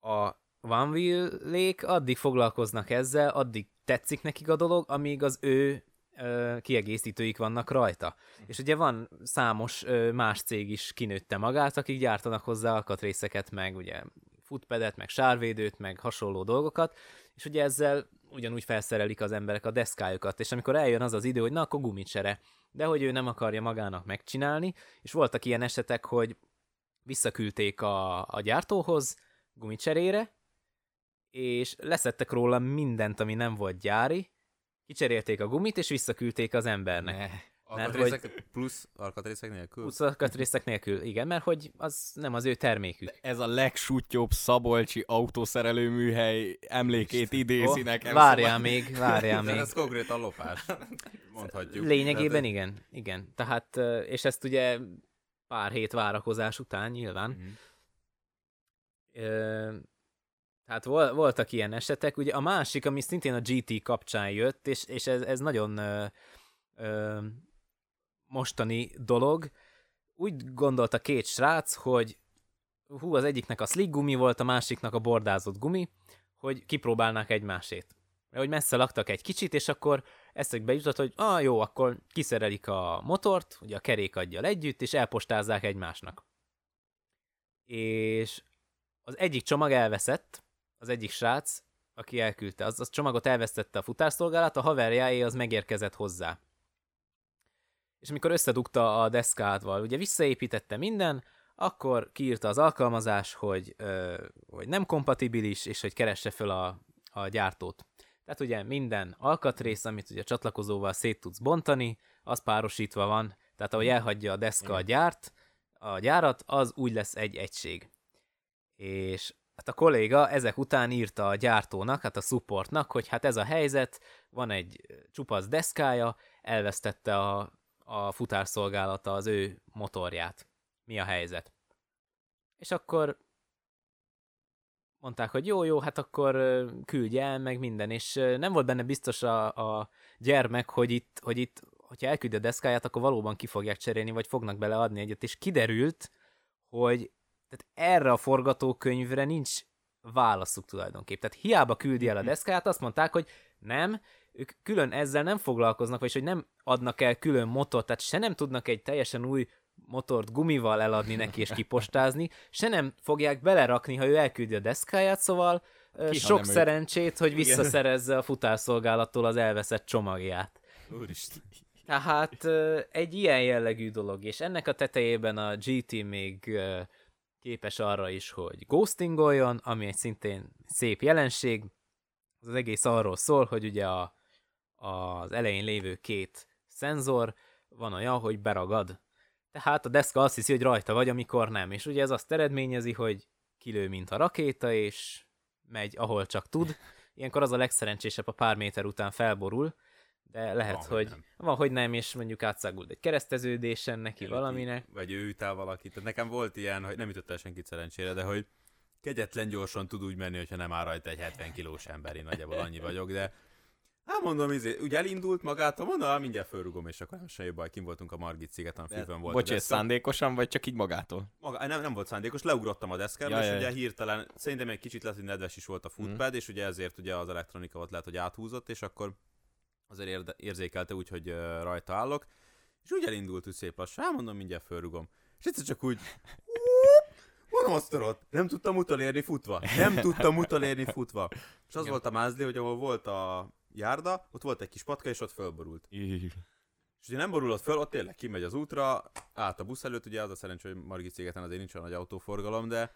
A Van Wheel-lék addig foglalkoznak ezzel, addig tetszik nekik a dolog, amíg az ő ö, kiegészítőik vannak rajta. És ugye van számos ö, más cég is kinőtte magát, akik gyártanak hozzá alkatrészeket, meg ugye footpadet, meg sárvédőt, meg hasonló dolgokat, és ugye ezzel ugyanúgy felszerelik az emberek a deszkájukat, és amikor eljön az az idő, hogy na, akkor gumicsere, de hogy ő nem akarja magának megcsinálni, és voltak ilyen esetek, hogy visszaküldték a, a gyártóhoz gumicserére, és leszettek róla mindent, ami nem volt gyári, kicserélték a gumit, és visszaküldték az embernek. Ne. Alkatrészek hogy... plusz alkatrészek nélkül? Plusz alkatrészek nélkül, igen, mert hogy az nem az ő termékük. Ez a legsútyobb szabolcsi autószerelő műhely emlékét idézi oh, nekem. Várjál szóval... még, várjál még. Ez konkrétan lopás, mondhatjuk. Lényegében Tehát, igen, igen. Tehát, és ezt ugye pár hét várakozás után nyilván. Mm-hmm. Ö, tehát vol, voltak ilyen esetek. Ugye a másik, ami szintén a GT kapcsán jött, és, és ez, ez nagyon ö, ö, mostani dolog. Úgy gondolta két srác, hogy hú, az egyiknek a slick gumi volt, a másiknak a bordázott gumi, hogy kipróbálnák egymásét. Mert hogy messze laktak egy kicsit, és akkor eszekbe jutott, hogy ah, jó, akkor kiszerelik a motort, ugye a kerékaggyal együtt, és elpostázzák egymásnak. És az egyik csomag elveszett, az egyik srác, aki elküldte, az, az csomagot elvesztette a futárszolgálat, a haverjáé az megérkezett hozzá. És amikor összedugta a deszkátval, ugye visszaépítette minden, akkor kiírta az alkalmazás, hogy, ö, hogy nem kompatibilis, és hogy keresse fel a, a gyártót. Tehát ugye minden alkatrész, amit ugye csatlakozóval szét tudsz bontani, az párosítva van, tehát ahogy elhagyja a deszka a gyárt, a gyárat, az úgy lesz egy egység. És hát a kolléga ezek után írta a gyártónak, hát a supportnak, hogy hát ez a helyzet, van egy csupasz deszkája, elvesztette a, a futárszolgálata az ő motorját. Mi a helyzet? És akkor mondták, hogy jó, jó, hát akkor küldj el, meg minden, és nem volt benne biztos a, a gyermek, hogy itt, hogy itt hogyha elküldi a deszkáját, akkor valóban ki fogják cserélni, vagy fognak beleadni egyet, és kiderült, hogy tehát erre a forgatókönyvre nincs válaszuk tulajdonképp. Tehát hiába küldi el a mhm. deszkát, azt mondták, hogy nem, ők külön ezzel nem foglalkoznak, vagy hogy nem adnak el külön motort, tehát se nem tudnak egy teljesen új motort gumival eladni neki és kipostázni, se nem fogják belerakni, ha ő elküldi a deszkáját, szóval Ki, sok szerencsét, ők... hogy visszaszerezze a futárszolgálattól az elveszett csomagját. Úristen. Tehát egy ilyen jellegű dolog, és ennek a tetejében a GT még képes arra is, hogy ghostingoljon, ami egy szintén szép jelenség. Az egész arról szól, hogy ugye a, az elején lévő két szenzor van olyan, hogy beragad. Tehát a deszka azt hiszi, hogy rajta vagy, amikor nem. És ugye ez azt eredményezi, hogy kilő, mint a rakéta, és megy, ahol csak tud. Ilyenkor az a legszerencsésebb, a pár méter után felborul, de lehet, van, hogy, hogy van, hogy nem, és mondjuk átszágult egy kereszteződésen neki Előtti, valaminek. Vagy ő ütál valakit. Tehát nekem volt ilyen, hogy nem ütötte el senkit szerencsére, de hogy kegyetlen gyorsan tud úgy menni, hogyha nem áll rajta egy 70 kilós ember, én nagyjából annyi vagyok, de Hát mondom, izé, ugye elindult magától, mondom, hát mindjárt fölrugom, és akkor nem semmi baj, kim voltunk a Margit szigeten, fűben volt. Bocs, ez szándékosan, vagy csak így magától? Maga, nem, nem volt szándékos, leugrottam a deszkára, ja, és ugye hirtelen, szerintem egy kicsit lehet, hogy nedves is volt a footpad, mm. és ugye ezért ugye az elektronika ott lehet, hogy áthúzott, és akkor azért érde, érzékelte úgy, hogy uh, rajta állok, és úgy elindult, hogy szép lassan, mondom, mindjárt fölrugom. És egyszer csak úgy, monostort, nem tudtam utolérni futva. Nem tudtam utolérni futva. És az volt a mázli, hogy ahol volt a járda, ott volt egy kis patka, és ott fölborult. És ugye nem borulott föl, ott tényleg kimegy az útra, át a busz előtt, ugye az a szerencsé, hogy Margit szigeten azért nincs olyan nagy autóforgalom, de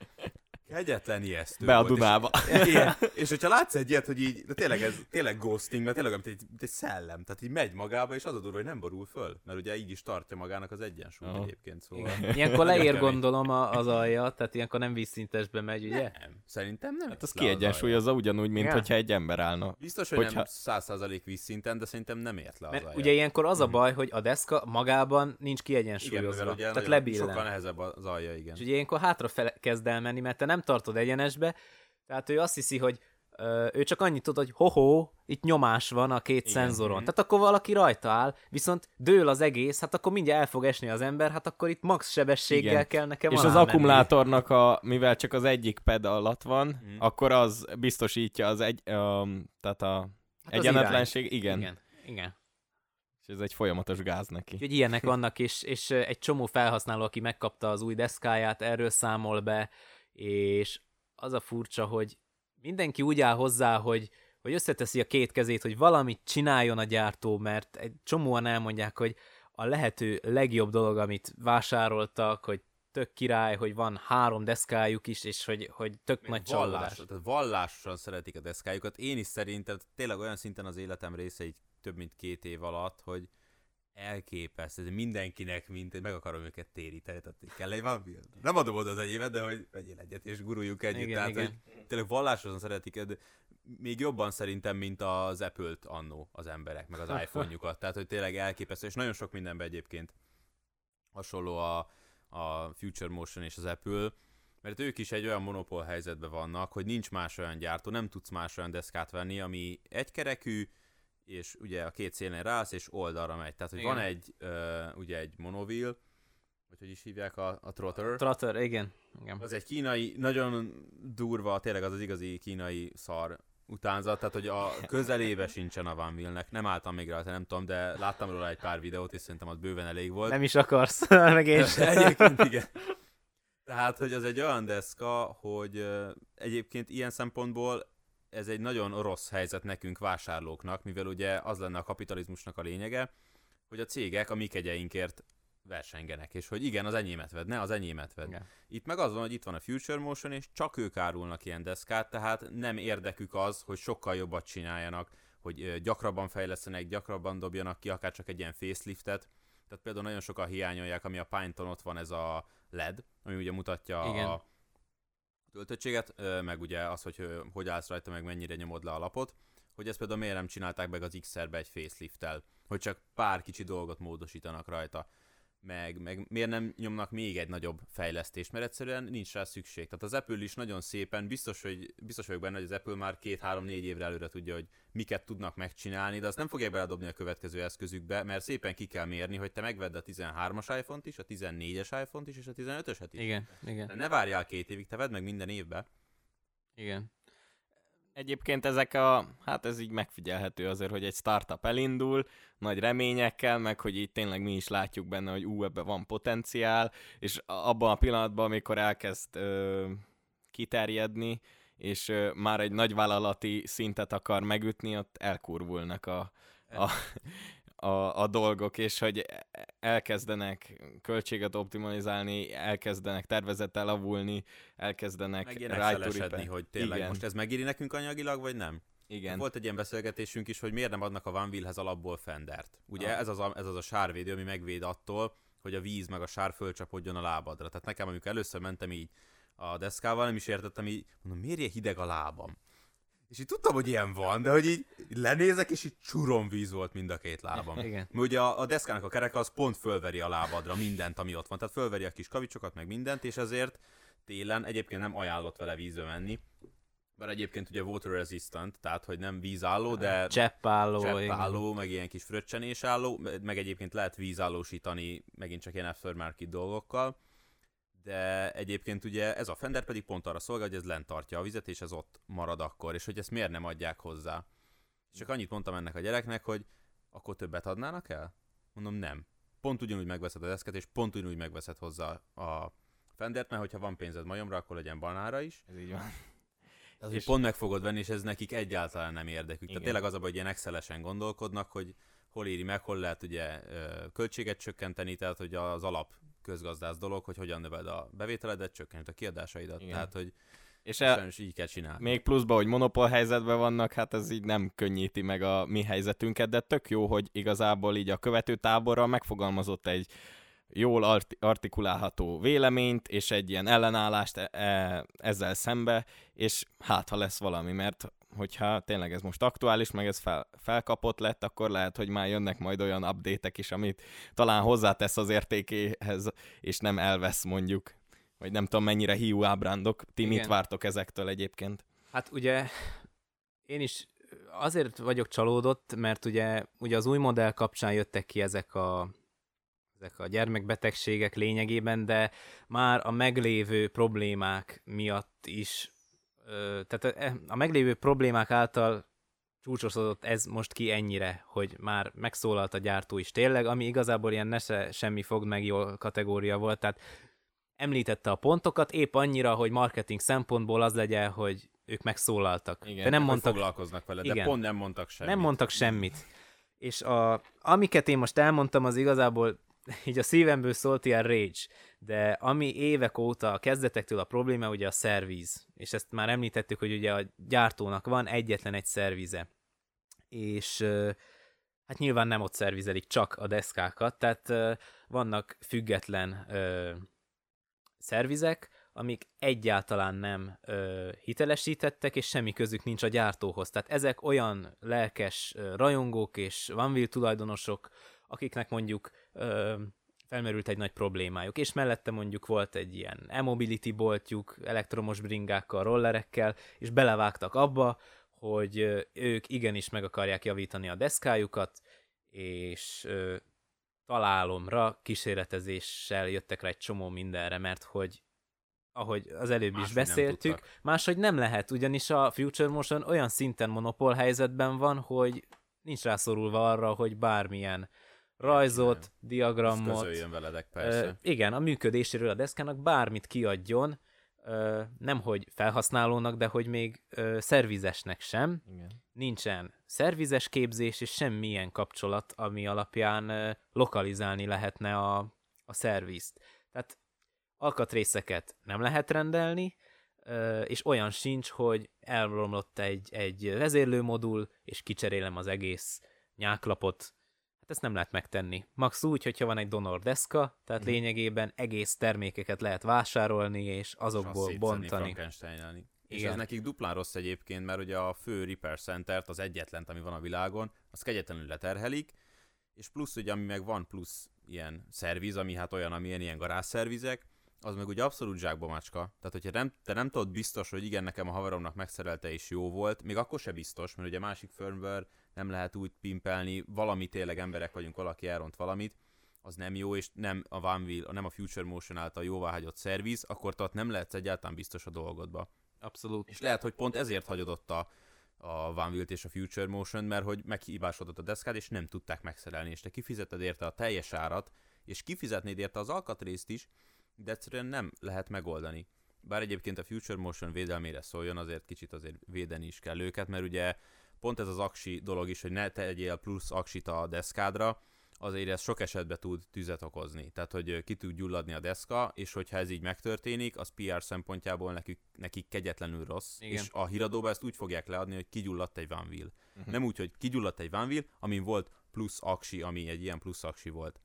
Kegyetlen ijesztő Be a Dunába. És, ilyen, és hogyha látsz egy ilyet, hogy így, de tényleg ez tényleg ghosting, mert tényleg mint egy, mint egy szellem, tehát így megy magába, és az a durva, hogy nem borul föl, mert ugye így is tartja magának az egyensúly oh. egyébként, szóval. Igen. Ilyenkor leér gondolom az alja, tehát ilyenkor nem vízszintesbe megy, ugye? Nem, szerintem nem. Hát az kiegyensúlyozza ugyanúgy, mint hogyha egy ember állna. Biztos, hogy hogyha... nem száz százalék vízszinten, de szerintem nem ért le az mert Ugye ilyenkor az a mhm. baj, hogy a deszka magában nincs kiegyensúlyozva. Igen, ugye tehát lebillen. Sokkal nehezebb az alja, igen. És ugye ilyenkor hátra kezd el menni, mert te nem tartod egyenes be, tehát ő azt hiszi, hogy ő csak annyit tud, hogy hoho, itt nyomás van a két Igen. szenzoron. Mm-hmm. Tehát akkor valaki rajta áll, viszont dől az egész, hát akkor mindjárt el fog esni az ember, hát akkor itt max sebességgel Igen. kell nekem És az menni. akkumulátornak, a, mivel csak az egyik pedal alatt van, mm. akkor az biztosítja az egy, um, tehát a hát egyenetlenség. Igen. Igen. Igen. És ez egy folyamatos gáz neki. Úgyhogy ilyenek vannak, és, és egy csomó felhasználó, aki megkapta az új deszkáját, erről számol be, és az a furcsa, hogy mindenki úgy áll hozzá, hogy, hogy összeteszi a két kezét, hogy valamit csináljon a gyártó, mert egy csomóan elmondják, hogy a lehető legjobb dolog, amit vásároltak, hogy tök király, hogy van három deszkájuk is, és hogy, hogy tök Még nagy csalás. Tehát vallásosan szeretik a deszkájukat. Én is szerintem tényleg olyan szinten az életem része, így több mint két év alatt, hogy elképesztő, mindenkinek, mint meg akarom őket téríteni, tehát kell egy van, nem adom oda az enyémet, de hogy vegyél egyet, és guruljuk együtt, igen, tehát igen. hogy tényleg vallásosan szeretik, de még jobban szerintem, mint az Apple-t annó az emberek, meg az iPhone-jukat, tehát hogy tényleg elképesztő, és nagyon sok mindenben egyébként hasonló a, a Future Motion és az Apple, mert ők is egy olyan monopól helyzetben vannak, hogy nincs más olyan gyártó, nem tudsz más olyan deszkát venni, ami egykerekű, és ugye a két szélén rász, és oldalra megy. Tehát, hogy igen. van egy, uh, ugye egy monovil, vagy hogy is hívják a, a trotter. Trotter, igen. igen. Az egy kínai, nagyon durva, tényleg az az igazi kínai szar utánzat, tehát hogy a közelébe sincsen a Van Willnek. Nem álltam még rá, nem tudom, de láttam róla egy pár videót, és szerintem az bőven elég volt. Nem is akarsz, meg én Egyébként igen. Tehát, hogy az egy olyan deszka, hogy egyébként ilyen szempontból ez egy nagyon rossz helyzet nekünk vásárlóknak, mivel ugye az lenne a kapitalizmusnak a lényege, hogy a cégek a mi kegyeinkért versengenek, és hogy igen, az enyémet vedd, ne az enyémet vedd. Igen. Itt meg az van, hogy itt van a Future Motion, és csak ők árulnak ilyen deszkát, tehát nem érdekük az, hogy sokkal jobbat csináljanak, hogy gyakrabban fejlesztenek, gyakrabban dobjanak ki, akár csak egy ilyen faceliftet. Tehát például nagyon sokan hiányolják, ami a Python ott van ez a LED, ami ugye mutatja igen. a töltöttséget, meg ugye az, hogy hogy állsz rajta, meg mennyire nyomod le a lapot, hogy ezt például miért nem csinálták meg az XR-be egy facelift-tel, hogy csak pár kicsi dolgot módosítanak rajta. Meg, meg miért nem nyomnak még egy nagyobb fejlesztést, mert egyszerűen nincs rá szükség. Tehát az Apple is nagyon szépen, biztos, hogy, biztos vagyok benne, hogy az Apple már két-három-négy évre előre tudja, hogy miket tudnak megcsinálni, de azt nem fogják beledobni a következő eszközükbe, mert szépen ki kell mérni, hogy te megvedd a 13-as iPhone-t is, a 14-es iPhone-t is, és a 15-öset is. Igen, igen. De ne várjál két évig, te vedd meg minden évbe. Igen. Egyébként ezek a, hát ez így megfigyelhető azért, hogy egy startup elindul, nagy reményekkel, meg hogy így tényleg mi is látjuk benne, hogy ú, ebben van potenciál, és abban a pillanatban, amikor elkezd ö, kiterjedni, és ö, már egy nagyvállalati szintet akar megütni, ott elkurvulnak a, a, a, a dolgok, és hogy elkezdenek költséget optimalizálni, elkezdenek tervezettel lavulni, elkezdenek rájtúrítani. hogy tényleg Igen. most ez megéri nekünk anyagilag, vagy nem? Igen. Volt egy ilyen beszélgetésünk is, hogy miért nem adnak a Van Wheelhez alapból fendert. Ugye ah. ez, az a, ez az a sárvédő, ami megvéd attól, hogy a víz meg a sár fölcsapodjon a lábadra. Tehát nekem, amikor először mentem így a deszkával, nem is értettem így, mondom, miért ilyen hideg a lábam? És így tudtam, hogy ilyen van, de hogy így lenézek, és így csurom víz volt mind a két lábam. Igen. Mert ugye a, a deszkának a kereke az pont fölveri a lábadra mindent, ami ott van. Tehát fölveri a kis kavicsokat, meg mindent, és ezért télen egyébként nem ajánlott vele vízbe menni. Mert egyébként ugye water resistant, tehát hogy nem vízálló, de cseppálló, cseppálló meg ilyen kis fröccsenés álló, meg egyébként lehet vízállósítani megint csak ilyen aftermarket dolgokkal de egyébként ugye ez a fender pedig pont arra szolgál, hogy ez lent tartja a vizet, és ez ott marad akkor, és hogy ezt miért nem adják hozzá. És csak annyit mondtam ennek a gyereknek, hogy akkor többet adnának el? Mondom, nem. Pont ugyanúgy megveszed a deszket, és pont ugyanúgy megveszed hozzá a fendert, mert hogyha van pénzed majomra, akkor legyen banára is. Ez így van. Tehát, és pont meg fogod venni, és ez nekik egyáltalán nem érdekük. Igen. Tehát tényleg az a hogy ilyen excel gondolkodnak, hogy hol éri meg, hol lehet ugye költséget csökkenteni, tehát hogy az alap közgazdász dolog, hogy hogyan növeld a bevételedet, csökkent a kiadásaidat. Igen. Tehát, hogy és el, is így kell csinálni. Még pluszban, hogy monopól helyzetben vannak, hát ez így nem könnyíti meg a mi helyzetünket, de tök jó, hogy igazából így a követő táborra megfogalmazott egy jól art- artikulálható véleményt, és egy ilyen ellenállást e- e- ezzel szembe, és hát ha lesz valami, mert hogyha tényleg ez most aktuális, meg ez fel, felkapott lett, akkor lehet, hogy már jönnek majd olyan update is, amit talán hozzátesz az értékéhez, és nem elvesz mondjuk. Vagy nem tudom, mennyire hiú ábrándok. Ti Igen. mit vártok ezektől egyébként? Hát ugye én is azért vagyok csalódott, mert ugye, ugye az új modell kapcsán jöttek ki ezek a ezek a gyermekbetegségek lényegében, de már a meglévő problémák miatt is tehát a, a meglévő problémák által csúcsosodott ez most ki ennyire, hogy már megszólalt a gyártó is tényleg, ami igazából ilyen nesze semmi fog meg jól kategória volt, tehát említette a pontokat, épp annyira, hogy marketing szempontból az legyen, hogy ők megszólaltak. Igen, de nem mondtak, foglalkoznak vele, igen, de pont nem mondtak semmit. Nem mondtak semmit. És a, amiket én most elmondtam, az igazából így a szívemből szólt ilyen rage, de ami évek óta a kezdetektől a probléma, ugye a szervíz, és ezt már említettük, hogy ugye a gyártónak van egyetlen egy szervize, és hát nyilván nem ott szervizelik csak a deszkákat, tehát vannak független szervizek, amik egyáltalán nem ö, hitelesítettek, és semmi közük nincs a gyártóhoz. Tehát ezek olyan lelkes ö, rajongók és OneWheel tulajdonosok, akiknek mondjuk ö, felmerült egy nagy problémájuk, és mellette mondjuk volt egy ilyen e-mobility boltjuk, elektromos bringákkal, rollerekkel, és belevágtak abba, hogy ők igenis meg akarják javítani a deszkájukat, és ö, találomra kísérletezéssel jöttek rá egy csomó mindenre, mert hogy ahogy az előbb Máshogy is beszéltük, nem máshogy nem lehet, ugyanis a Future Motion olyan szinten monopól helyzetben van, hogy nincs rászorulva arra, hogy bármilyen rajzot, Ezt diagramot. Közöljön veledek, persze. Uh, igen, a működéséről a deszkának bármit kiadjon, uh, nem hogy felhasználónak, de hogy még uh, szervizesnek sem. Igen. Nincsen szervizes képzés és semmilyen kapcsolat, ami alapján uh, lokalizálni lehetne a, a szervizt. Tehát alkatrészeket nem lehet rendelni, és olyan sincs, hogy elromlott egy, egy vezérlőmodul, és kicserélem az egész nyáklapot Hát ezt nem lehet megtenni. Max úgy, hogyha van egy donor deszka, tehát mm. lényegében egész termékeket lehet vásárolni, és azokból és bontani. És ez nekik duplán rossz egyébként, mert ugye a fő Repair center az egyetlen, ami van a világon, az kegyetlenül leterhelik, és plusz ugye, ami meg van plusz ilyen szerviz, ami hát olyan, amilyen ilyen garázszervizek, az meg ugye abszolút zsákba macska. Tehát, hogyha nem, te nem tudod biztos, hogy igen, nekem a haveromnak megszerelte és jó volt, még akkor se biztos, mert ugye másik firmware nem lehet úgy pimpelni, valami tényleg emberek vagyunk, valaki elront valamit, az nem jó, és nem a OneWheel, nem a Future Motion által jóváhagyott szerviz, akkor tehát nem lehetsz egyáltalán biztos a dolgodba. Abszolút. És lehet, hogy pont ezért hagyod ott a, a OneWheel-t és a Future Motion, mert hogy meghibásodott a deszkád, és nem tudták megszerelni, és te kifizeted érte a teljes árat, és kifizetnéd érte az alkatrészt is, de egyszerűen nem lehet megoldani. Bár egyébként a Future Motion védelmére szóljon, azért kicsit azért védeni is kell őket, mert ugye pont ez az aksi dolog is, hogy ne tegyél plusz aksit a deszkádra, azért ez sok esetben tud tüzet okozni. Tehát, hogy ki tud gyulladni a deszka, és hogyha ez így megtörténik, az PR szempontjából nekik, nekik kegyetlenül rossz. Igen. És a híradóban ezt úgy fogják leadni, hogy kigyulladt egy Van Wheel. Uh-huh. Nem úgy, hogy kigyulladt egy Van Wheel, amin volt plusz aksi, ami egy ilyen plusz aksi volt.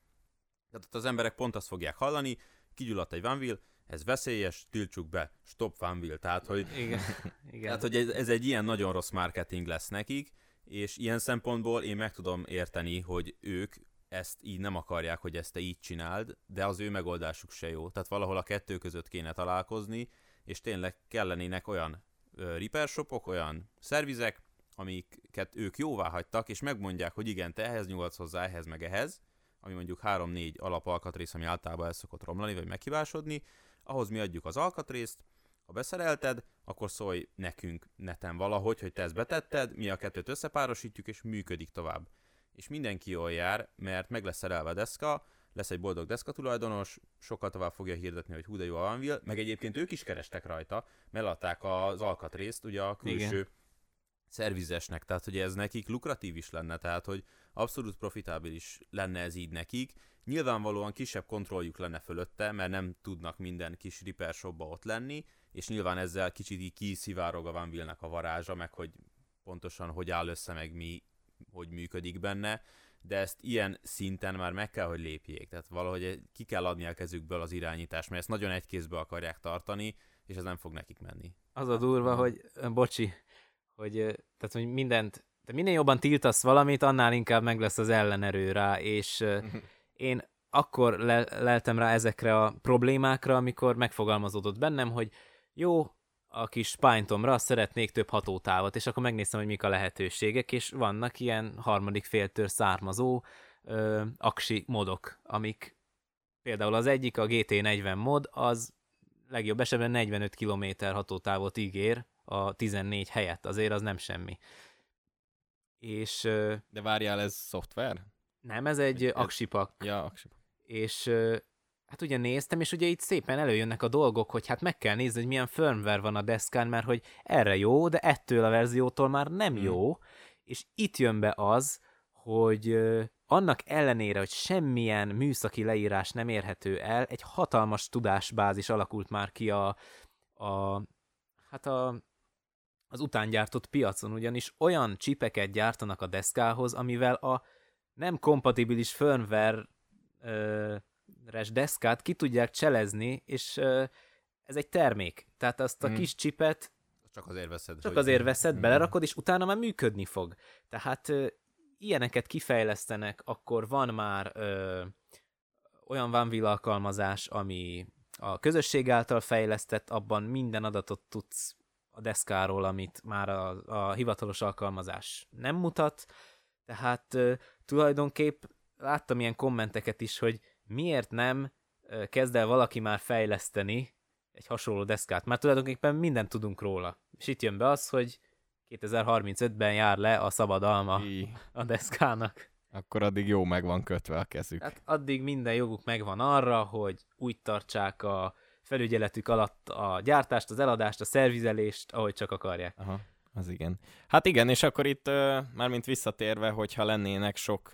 Tehát ott az emberek pont azt fogják hallani, kigyulladt egy Van Wheel, ez veszélyes, tiltsuk be, stop Wheel. Tehát, hogy, Igen. Igen. tehát, hogy ez, ez egy ilyen nagyon rossz marketing lesz nekik, és ilyen szempontból én meg tudom érteni, hogy ők ezt így nem akarják, hogy ezt te így csináld, de az ő megoldásuk se jó. Tehát valahol a kettő között kéne találkozni, és tényleg kellenének olyan repair shopok, olyan szervizek, amiket ők jóvá hagytak, és megmondják, hogy igen, te ehhez nyúlsz hozzá, ehhez meg ehhez, ami mondjuk 3-4 alapalkatrész, ami általában el szokott romlani, vagy meghibásodni, ahhoz mi adjuk az alkatrészt, ha beszerelted, akkor szólj nekünk neten valahogy, hogy te ezt betetted, mi a kettőt összepárosítjuk, és működik tovább és mindenki jól jár, mert meg lesz szerelve a deszka, lesz egy boldog deszka tulajdonos, sokkal tovább fogja hirdetni, hogy hú de jó a Vanville, meg egyébként ők is kerestek rajta, mert adták az alkatrészt, ugye a külső Igen. szervizesnek, tehát hogy ez nekik lukratív is lenne, tehát hogy abszolút profitábilis lenne ez így nekik. Nyilvánvalóan kisebb kontrolljuk lenne fölötte, mert nem tudnak minden kis repair shopba ott lenni, és nyilván ezzel kicsit így kiszivárog a Vanville-nek a varázsa, meg hogy pontosan hogy áll össze, meg mi hogy működik benne, de ezt ilyen szinten már meg kell, hogy lépjék. Tehát valahogy ki kell adni a kezükből az irányítást, mert ezt nagyon egy kézbe akarják tartani, és ez nem fog nekik menni. Az a durva, hogy, bocsi, hogy, tehát, hogy mindent, de minél jobban tiltasz valamit, annál inkább meg lesz az ellenerő rá, és én akkor le- leltem rá ezekre a problémákra, amikor megfogalmazódott bennem, hogy jó, a kis Pythonra szeretnék több hatótávot, és akkor megnéztem, hogy mik a lehetőségek, és vannak ilyen harmadik féltől származó ö, aksi modok, amik például az egyik, a GT40 mod, az legjobb esetben 45 km hatótávot ígér a 14 helyett, azért az nem semmi. És... De várjál, ez szoftver? Nem, ez egy aksipak. Ja, aksipak. És hát ugye néztem, és ugye itt szépen előjönnek a dolgok, hogy hát meg kell nézni, hogy milyen firmware van a deszkán, mert hogy erre jó, de ettől a verziótól már nem hmm. jó, és itt jön be az, hogy annak ellenére, hogy semmilyen műszaki leírás nem érhető el, egy hatalmas tudásbázis alakult már ki a, a hát a, az utángyártott piacon, ugyanis olyan csipeket gyártanak a deszkához, amivel a nem kompatibilis firmware ö, res deszkát ki tudják cselezni, és ez egy termék. Tehát azt a hmm. kis csipet csak azért veszed. Csak azért veszed, hmm. belerakod, és utána már működni fog. Tehát ilyeneket kifejlesztenek, akkor van már uh, olyan OneWheel alkalmazás, ami a közösség által fejlesztett, abban minden adatot tudsz a deszkáról, amit már a, a hivatalos alkalmazás nem mutat, tehát tulajdonképp láttam ilyen kommenteket is, hogy miért nem kezd el valaki már fejleszteni egy hasonló deszkát? Már tulajdonképpen mindent tudunk róla. És itt jön be az, hogy 2035-ben jár le a szabadalma I. a deszkának. Akkor addig jó meg van kötve a kezük. Hát addig minden joguk megvan arra, hogy úgy tartsák a felügyeletük alatt a gyártást, az eladást, a szervizelést, ahogy csak akarják. Aha, az igen. Hát igen, és akkor itt uh, mármint visszatérve, hogyha lennének sok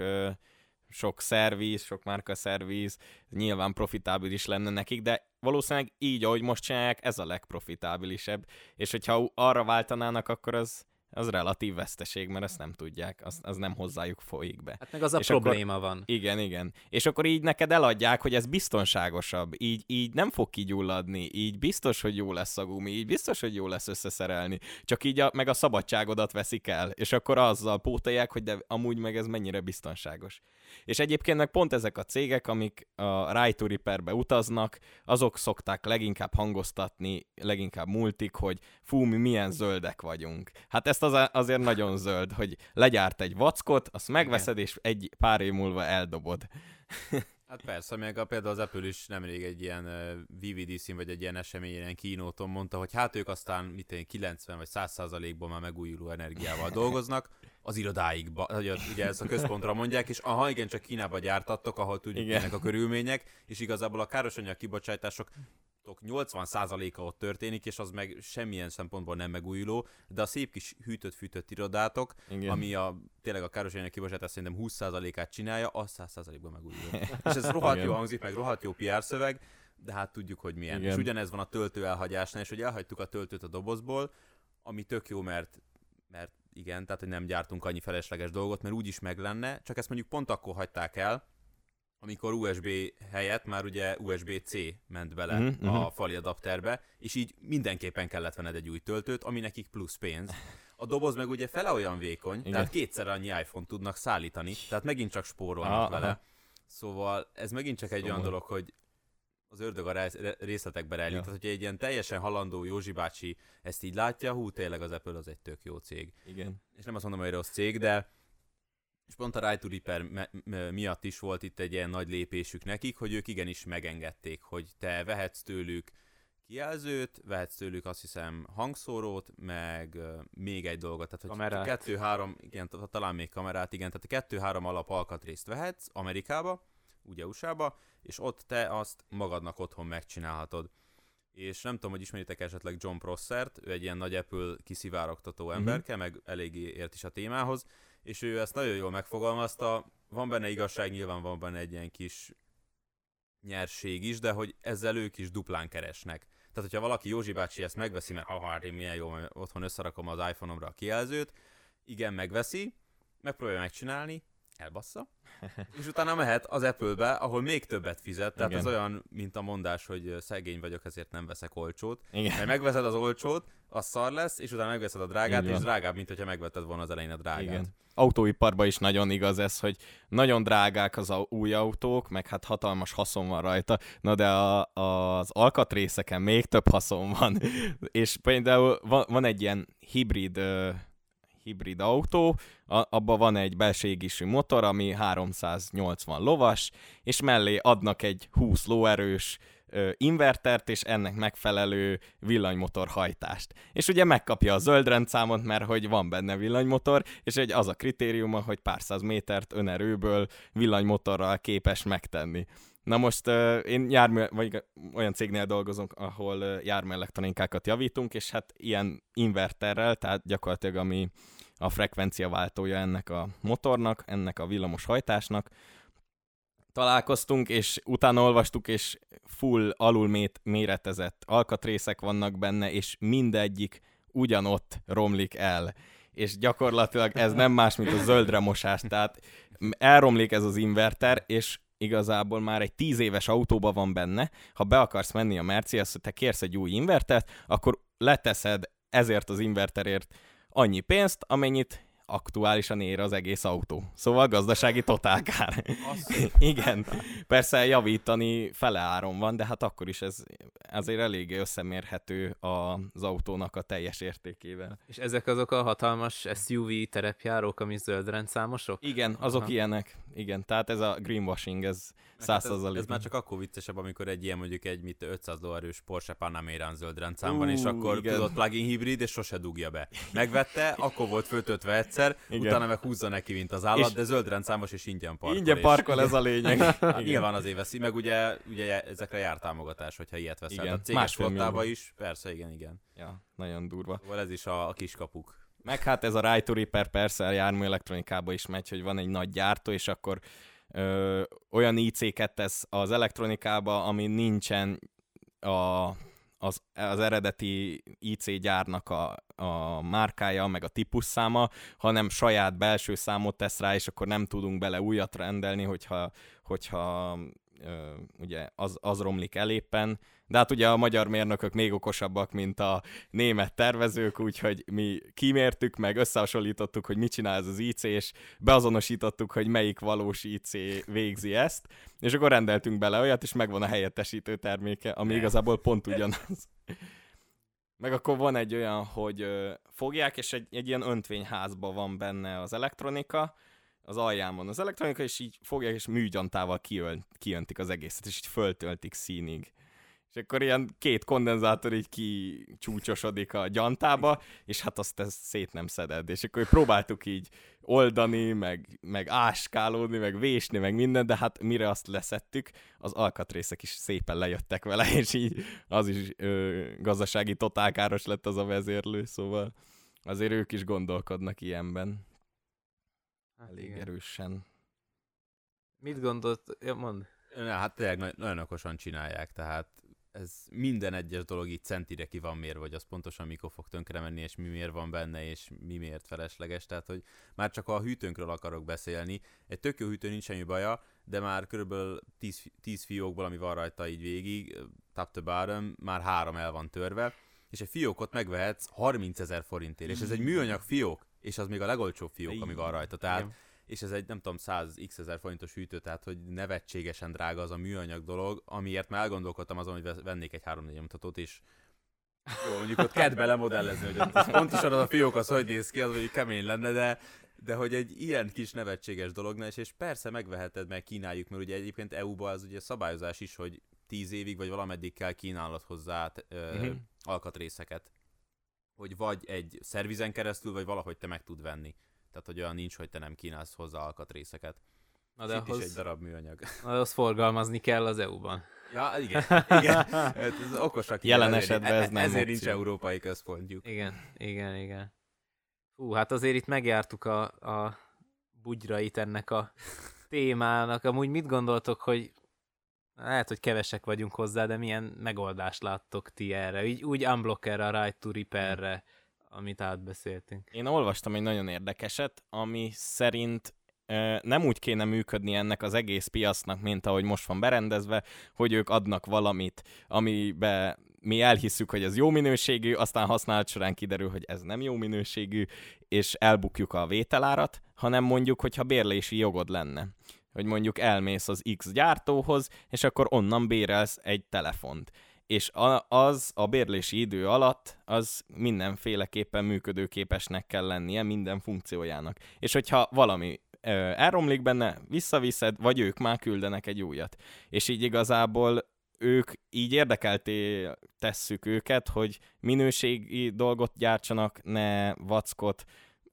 sok szerviz, sok márka szerviz, nyilván profitábilis lenne nekik, de valószínűleg így, ahogy most csinálják, ez a legprofitábilisebb, és hogyha arra váltanának, akkor az az relatív veszteség, mert ezt nem tudják, az, az nem hozzájuk folyik be. Hát meg az a És probléma akkor, van. Igen, igen. És akkor így neked eladják, hogy ez biztonságosabb, így, így nem fog kigyulladni, így biztos, hogy jó lesz a gumi, így biztos, hogy jó lesz összeszerelni, csak így a, meg a szabadságodat veszik el, és akkor azzal pótolják, hogy de amúgy meg ez mennyire biztonságos. És egyébként meg pont ezek a cégek, amik a Right to Repair-be utaznak, azok szokták leginkább hangoztatni, leginkább multik, hogy fú, mi milyen zöldek vagyunk. Hát ezt az, azért nagyon zöld, hogy legyárt egy vackot, azt megveszed, Igen. és egy pár év múlva eldobod. Hát persze, meg a, például az Apple is nemrég egy ilyen uh, VVD szín, vagy egy ilyen eseményen, ilyen kínóton mondta, hogy hát ők aztán mit én, 90 vagy 100 százalékban már megújuló energiával dolgoznak, az irodáig, ugye ez a központra mondják, és aha, igen, csak Kínába gyártattok, ahol tudjuk ennek a körülmények, és igazából a károsanyag kibocsátások 80%-a ott történik, és az meg semmilyen szempontból nem megújuló, de a szép kis hűtött-fűtött irodátok, Igen. ami a, tényleg a károsanyag kibocsátás szerintem 20%-át csinálja, az 100%-ban megújuló. és ez rohadt Igen. jó hangzik, meg rohadt jó PR szöveg, de hát tudjuk, hogy milyen. Igen. És ugyanez van a töltő elhagyásnál, és hogy elhagytuk a töltőt a dobozból, ami tök jó, mert, mert igen, tehát hogy nem gyártunk annyi felesleges dolgot, mert úgyis meg lenne, csak ezt mondjuk pont akkor hagyták el, amikor USB helyett már ugye USB-C ment bele mm-hmm. a fali adapterbe, és így mindenképpen kellett venned egy új töltőt, ami nekik plusz pénz. A doboz meg ugye fele olyan vékony, Igen. tehát kétszer annyi iPhone tudnak szállítani, tehát megint csak spórolnak ah, vele. Aha. Szóval ez megint csak egy Szomor. olyan dolog, hogy az ördög a részletekbe rejlik. Ja. Tehát, hogyha egy ilyen teljesen halandó Józsi bácsi ezt így látja, hú, tényleg az Apple az egy tök jó cég. Igen. És nem azt mondom, hogy rossz cég, de és pont a Right to Repair miatt is volt itt egy ilyen nagy lépésük nekik, hogy ők igenis megengedték, hogy te vehetsz tőlük kijelzőt, vehetsz tőlük azt hiszem hangszórót, meg még egy dolgot, tehát hogy kamerát. kettő-három, igen, talán még kamerát, igen, tehát kettő-három alap alkatrészt vehetsz Amerikába, ugye USA-ba, és ott te azt magadnak otthon megcsinálhatod. És nem tudom, hogy ismeritek esetleg John Prossert, ő egy ilyen nagy Apple kiszivárogtató mhm. emberke, mm-hmm. meg eléggé ért is a témához, és ő ezt nagyon jól megfogalmazta, van benne igazság, nyilván van benne egy ilyen kis nyerség is, de hogy ezzel ők is duplán keresnek. Tehát, hogyha valaki Józsi bácsi ezt megveszi, mert ha hát én milyen jó, otthon összerakom az iPhone-omra a kijelzőt, igen, megveszi, megpróbálja megcsinálni, elbassza, és utána mehet az Apple-be, ahol még többet fizet, tehát Igen. ez olyan, mint a mondás, hogy szegény vagyok, ezért nem veszek olcsót. Igen. Mert megveszed az olcsót, az szar lesz, és utána megveszed a drágát, Igen. és drágább, mint hogyha megvetted volna az elején a drágát. Igen. Autóiparban is nagyon igaz ez, hogy nagyon drágák az a új autók, meg hát hatalmas haszon van rajta, na de a, az alkatrészeken még több haszon van. és például van, van egy ilyen hibrid hibrid autó, abban van egy belső égésű motor, ami 380 lovas, és mellé adnak egy 20 lóerős invertert, és ennek megfelelő villanymotor hajtást. És ugye megkapja a zöld rendszámot, mert hogy van benne villanymotor, és egy az a kritériuma, hogy pár száz métert önerőből villanymotorral képes megtenni. Na most uh, én jármű, vagy olyan cégnél dolgozom, ahol uh, járműelektronikákat javítunk, és hát ilyen inverterrel, tehát gyakorlatilag ami a frekvencia váltója ennek a motornak, ennek a villamos hajtásnak, találkoztunk, és utána olvastuk, és full alul méretezett alkatrészek vannak benne, és mindegyik ugyanott romlik el. És gyakorlatilag ez nem más, mint a zöldre mosás. Tehát elromlik ez az inverter, és igazából már egy tíz éves autóba van benne, ha be akarsz menni a Mercedes, te kérsz egy új invertert, akkor leteszed ezért az inverterért annyi pénzt, amennyit aktuálisan ér az egész autó. Szóval gazdasági totálkár. Igen, persze javítani fele áron van, de hát akkor is ez azért eléggé összemérhető az autónak a teljes értékével. És ezek azok a hatalmas SUV terepjárók, ami zöld rendszámosok? Igen, azok Aha. ilyenek. Igen, tehát ez a greenwashing, ez száz hát ez, ez, már csak akkor viccesebb, amikor egy ilyen mondjuk egy mit 500 dollárős Porsche Panamera zöld rendszámban, uh, és akkor igen. tudod plug-in hibrid, és sose dugja be. Megvette, akkor volt föltöltve egyszer, igen. utána meg húzza neki, mint az állat, és de zöld rendszámos és ingyen parkol. Ingyen parkol, ez a lényeg. hát, nyilván azért veszi, meg ugye, ugye ezekre jár támogatás, hogyha ilyet veszel. Igen. A céges flottába is, persze, igen, igen. Ja, nagyon durva. Szóval ez is a, a kiskapuk. Meg hát ez a Right to Repair persze jármű elektronikába is megy, hogy van egy nagy gyártó, és akkor ö, olyan IC-ket tesz az elektronikába, ami nincsen a az, az eredeti IC gyárnak a, a márkája, meg a típusszáma, hanem saját belső számot tesz rá, és akkor nem tudunk bele újat rendelni, hogyha, hogyha ö, ugye az, az romlik el éppen, de hát ugye a magyar mérnökök még okosabbak, mint a német tervezők, úgyhogy mi kimértük, meg összehasonlítottuk, hogy mit csinál ez az IC, és beazonosítottuk, hogy melyik valós IC végzi ezt, és akkor rendeltünk bele olyat, és megvan a helyettesítő terméke, ami igazából pont ugyanaz. Meg akkor van egy olyan, hogy fogják, és egy, egy ilyen öntvényházban van benne az elektronika, az alján van az elektronika, és így fogják, és műgyantával kiöl, kijöntik az egészet, és így föltöltik színig és akkor ilyen két kondenzátor így kicsúcsosodik a gyantába, és hát azt ezt szét nem szeded. És akkor próbáltuk így oldani, meg, meg áskálódni, meg vésni, meg minden, de hát mire azt leszettük, az alkatrészek is szépen lejöttek vele, és így az is ö, gazdasági totálkáros lett az a vezérlő, szóval azért ők is gondolkodnak ilyenben. Hát Elég igen. erősen. Mit gondolt? Ja, mond. Na, hát tényleg nagyon okosan csinálják, tehát ez minden egyes dolog így centire ki van mérve, hogy az pontosan mikor fog tönkre menni, és mi miért van benne, és mi miért felesleges. Tehát, hogy már csak a hűtőnkről akarok beszélni. Egy tök jó hűtő nincs semmi baja, de már körülbelül 10, 10 fiókból, ami van rajta így végig, top to bottom, már három el van törve, és egy fiókot megvehetsz 30 ezer forintért, és ez egy műanyag fiók, és az még a legolcsóbb fiók, ami van rajta. Tehát Igen és ez egy nem tudom 100 x ezer forintos hűtő, tehát hogy nevetségesen drága az a műanyag dolog, amiért már elgondolkodtam azon, hogy vennék egy 3 4 mutatót, és jó, mondjuk ott kedve lemodellezni, hogy ott pontosan az a fiók az hogy néz ki, az hogy kemény lenne, de, de hogy egy ilyen kis nevetséges dolog, és, és persze megveheted, meg kínáljuk, mert ugye egyébként EU-ban az ugye szabályozás is, hogy 10 évig vagy valameddig kell kínálat hozzá ö, uh-huh. alkatrészeket. Hogy vagy egy szervizen keresztül, vagy valahogy te meg tud venni. Tehát, hogy olyan nincs, hogy te nem kínálsz hozzá alkatrészeket. Na de ahhoz, is egy darab műanyag. Ahhoz forgalmazni kell az EU-ban. Ja, igen. igen. Hát ez okosak. Jelen esetben ez nem Ezért nincs európai központjuk. Igen, igen, igen. Hú, hát azért itt megjártuk a, a bugyrait ennek a témának. Amúgy mit gondoltok, hogy lehet, hogy kevesek vagyunk hozzá, de milyen megoldást láttok ti erre? Úgy, úgy unblock erre, a right to repair-re. Hmm amit átbeszéltünk. Én olvastam egy nagyon érdekeset, ami szerint nem úgy kéne működni ennek az egész piacnak, mint ahogy most van berendezve, hogy ők adnak valamit, amibe mi elhisszük, hogy ez jó minőségű, aztán használat során kiderül, hogy ez nem jó minőségű, és elbukjuk a vételárat, hanem mondjuk, hogyha bérlési jogod lenne. Hogy mondjuk elmész az X gyártóhoz, és akkor onnan bérelsz egy telefont és az a bérlési idő alatt az mindenféleképpen működőképesnek kell lennie minden funkciójának. És hogyha valami ö, elromlik benne, visszaviszed, vagy ők már küldenek egy újat. És így igazából ők így érdekelté tesszük őket, hogy minőségi dolgot gyártsanak, ne vackot,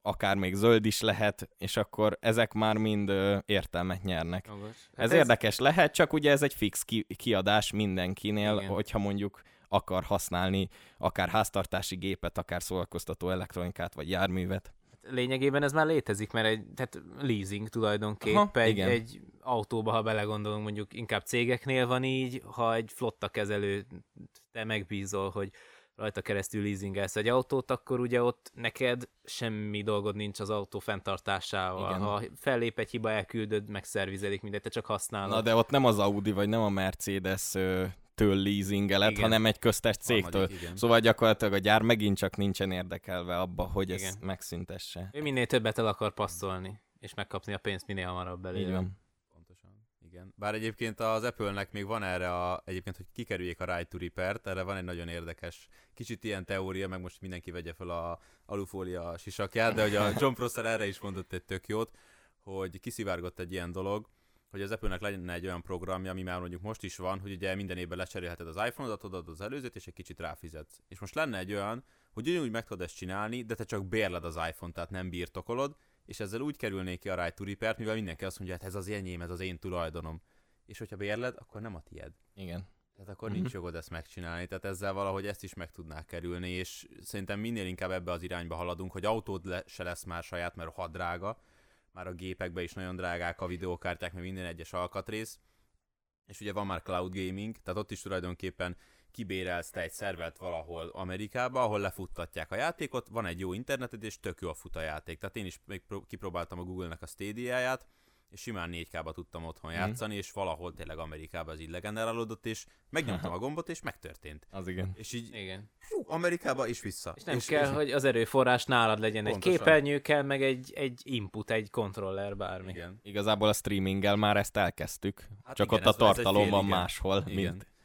akár még zöld is lehet, és akkor ezek már mind ö, értelmet nyernek. Hát ez, ez érdekes lehet, csak ugye ez egy fix ki- kiadás mindenkinél, Igen. hogyha mondjuk akar használni akár háztartási gépet, akár szórakoztató elektronikát, vagy járművet. Hát lényegében ez már létezik, mert egy tehát leasing tulajdonképp Aha, egy, igen. egy autóba, ha belegondolunk, mondjuk inkább cégeknél van így, ha egy flotta kezelő te megbízol, hogy rajta keresztül leasingelsz egy autót, akkor ugye ott neked semmi dolgod nincs az autó fenntartásával. Igen. Ha fellép egy hiba, elküldöd, megszervizelik mindet, te csak használod. Na de ott nem az Audi, vagy nem a Mercedes től leasingelet, igen. hanem egy köztes cégtől. Harmadik, szóval gyakorlatilag a gyár megint csak nincsen érdekelve abba, hogy igen. ezt megszüntesse. Ő minél többet el akar passzolni, és megkapni a pénzt minél hamarabb belőle. Így van. Igen. Bár egyébként az Apple-nek még van erre a, egyébként, hogy kikerüljék a right to repair erre van egy nagyon érdekes, kicsit ilyen teória, meg most mindenki vegye fel a alufólia sisakját, de hogy a John Prosser erre is mondott egy tök jót, hogy kiszivárgott egy ilyen dolog, hogy az Apple-nek legyen egy olyan programja, ami már mondjuk most is van, hogy ugye minden évben lecserélheted az iPhone-odat, adod az előzőt, és egy kicsit ráfizetsz. És most lenne egy olyan, hogy ugyanúgy meg tudod ezt csinálni, de te csak bérled az iPhone, tehát nem birtokolod, és ezzel úgy kerülnék ki a right to repair mivel mindenki azt mondja, hát ez az enyém, ez az én tulajdonom. És hogyha bérled, akkor nem a tied. Igen. Tehát akkor nincs jogod ezt megcsinálni, tehát ezzel valahogy ezt is meg tudnák kerülni, és szerintem minél inkább ebbe az irányba haladunk, hogy autód le, se lesz már saját, mert rohadt drága, már a gépekbe is nagyon drágák a videókártyák, meg minden egyes alkatrész, és ugye van már cloud gaming, tehát ott is tulajdonképpen kibérelsz te egy szervert valahol Amerikába, ahol lefuttatják a játékot, van egy jó interneted, és tök jó a fut a játék. Tehát én is még kipróbáltam a Google-nek a Stadia-ját, és simán 4K-ba tudtam otthon mm. játszani, és valahol tényleg Amerikában az így legenerálódott, és megnyomtam a gombot, és megtörtént. Az igen. És így igen. Fú, Amerikába és vissza. És nem és, kell, és, hogy az erőforrás nálad legyen pontosan. egy képernyő, kell meg egy, egy input, egy kontroller, bármi. Igen. Igazából a streaminggel már ezt elkezdtük, hát csak igen, ott a tartalom van máshol, igen. mint...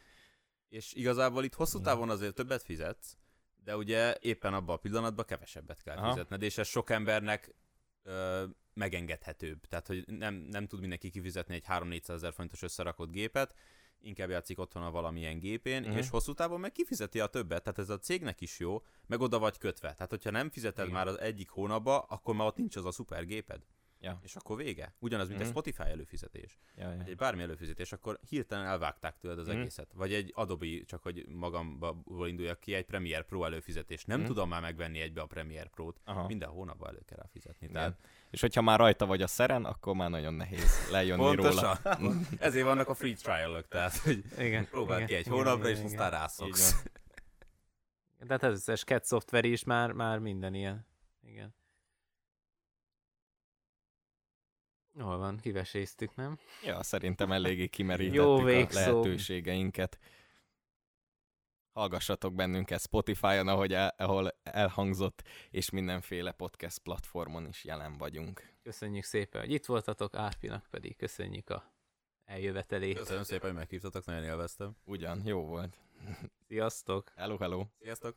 És igazából itt hosszú távon azért többet fizetsz, de ugye éppen abban a pillanatban kevesebbet kell Aha. fizetned, és ez sok embernek ö, megengedhetőbb. Tehát, hogy nem, nem tud mindenki kifizetni egy 3-400 ezer fontos összerakott gépet, inkább játszik otthon a valamilyen gépén, uh-huh. és hosszú távon meg kifizeti a többet, tehát ez a cégnek is jó, meg oda vagy kötve. Tehát, hogyha nem fizeted Igen. már az egyik hónapba, akkor már ott nincs az a szuper géped. Ja. És akkor vége. Ugyanaz, mint mm. egy. Spotify előfizetés. Ja, ja. Egy bármi előfizetés, akkor hirtelen elvágták tőled az mm. egészet. Vagy egy Adobe, csak hogy magamból induljak ki, egy Premiere Pro előfizetés. Nem mm. tudom már megvenni egybe a Premiere Pro-t. Aha. Minden hónapban elő kell fizetni. Tehát... És hogyha már rajta vagy a szeren, akkor már nagyon nehéz lejönni Pontosan. róla. Ezért vannak a free trial-ök, tehát hogy igen, próbál igen, ki egy hónapra, igen, és igen. aztán rászoksz. De hát ez összes CAD szoftver is már, már minden ilyen. Igen. Hol van, kiveséztük, nem? Ja, szerintem eléggé kimerítettük Jó a lehetőségeinket. Hallgassatok bennünket Spotify-on, ahogy el, ahol elhangzott, és mindenféle podcast platformon is jelen vagyunk. Köszönjük szépen, hogy itt voltatok, Árpinak pedig köszönjük a eljövetelét. Köszönöm szépen, hogy meghívtatok, nagyon élveztem. Ugyan, jó volt. Sziasztok! Hello, hello! Sziasztok!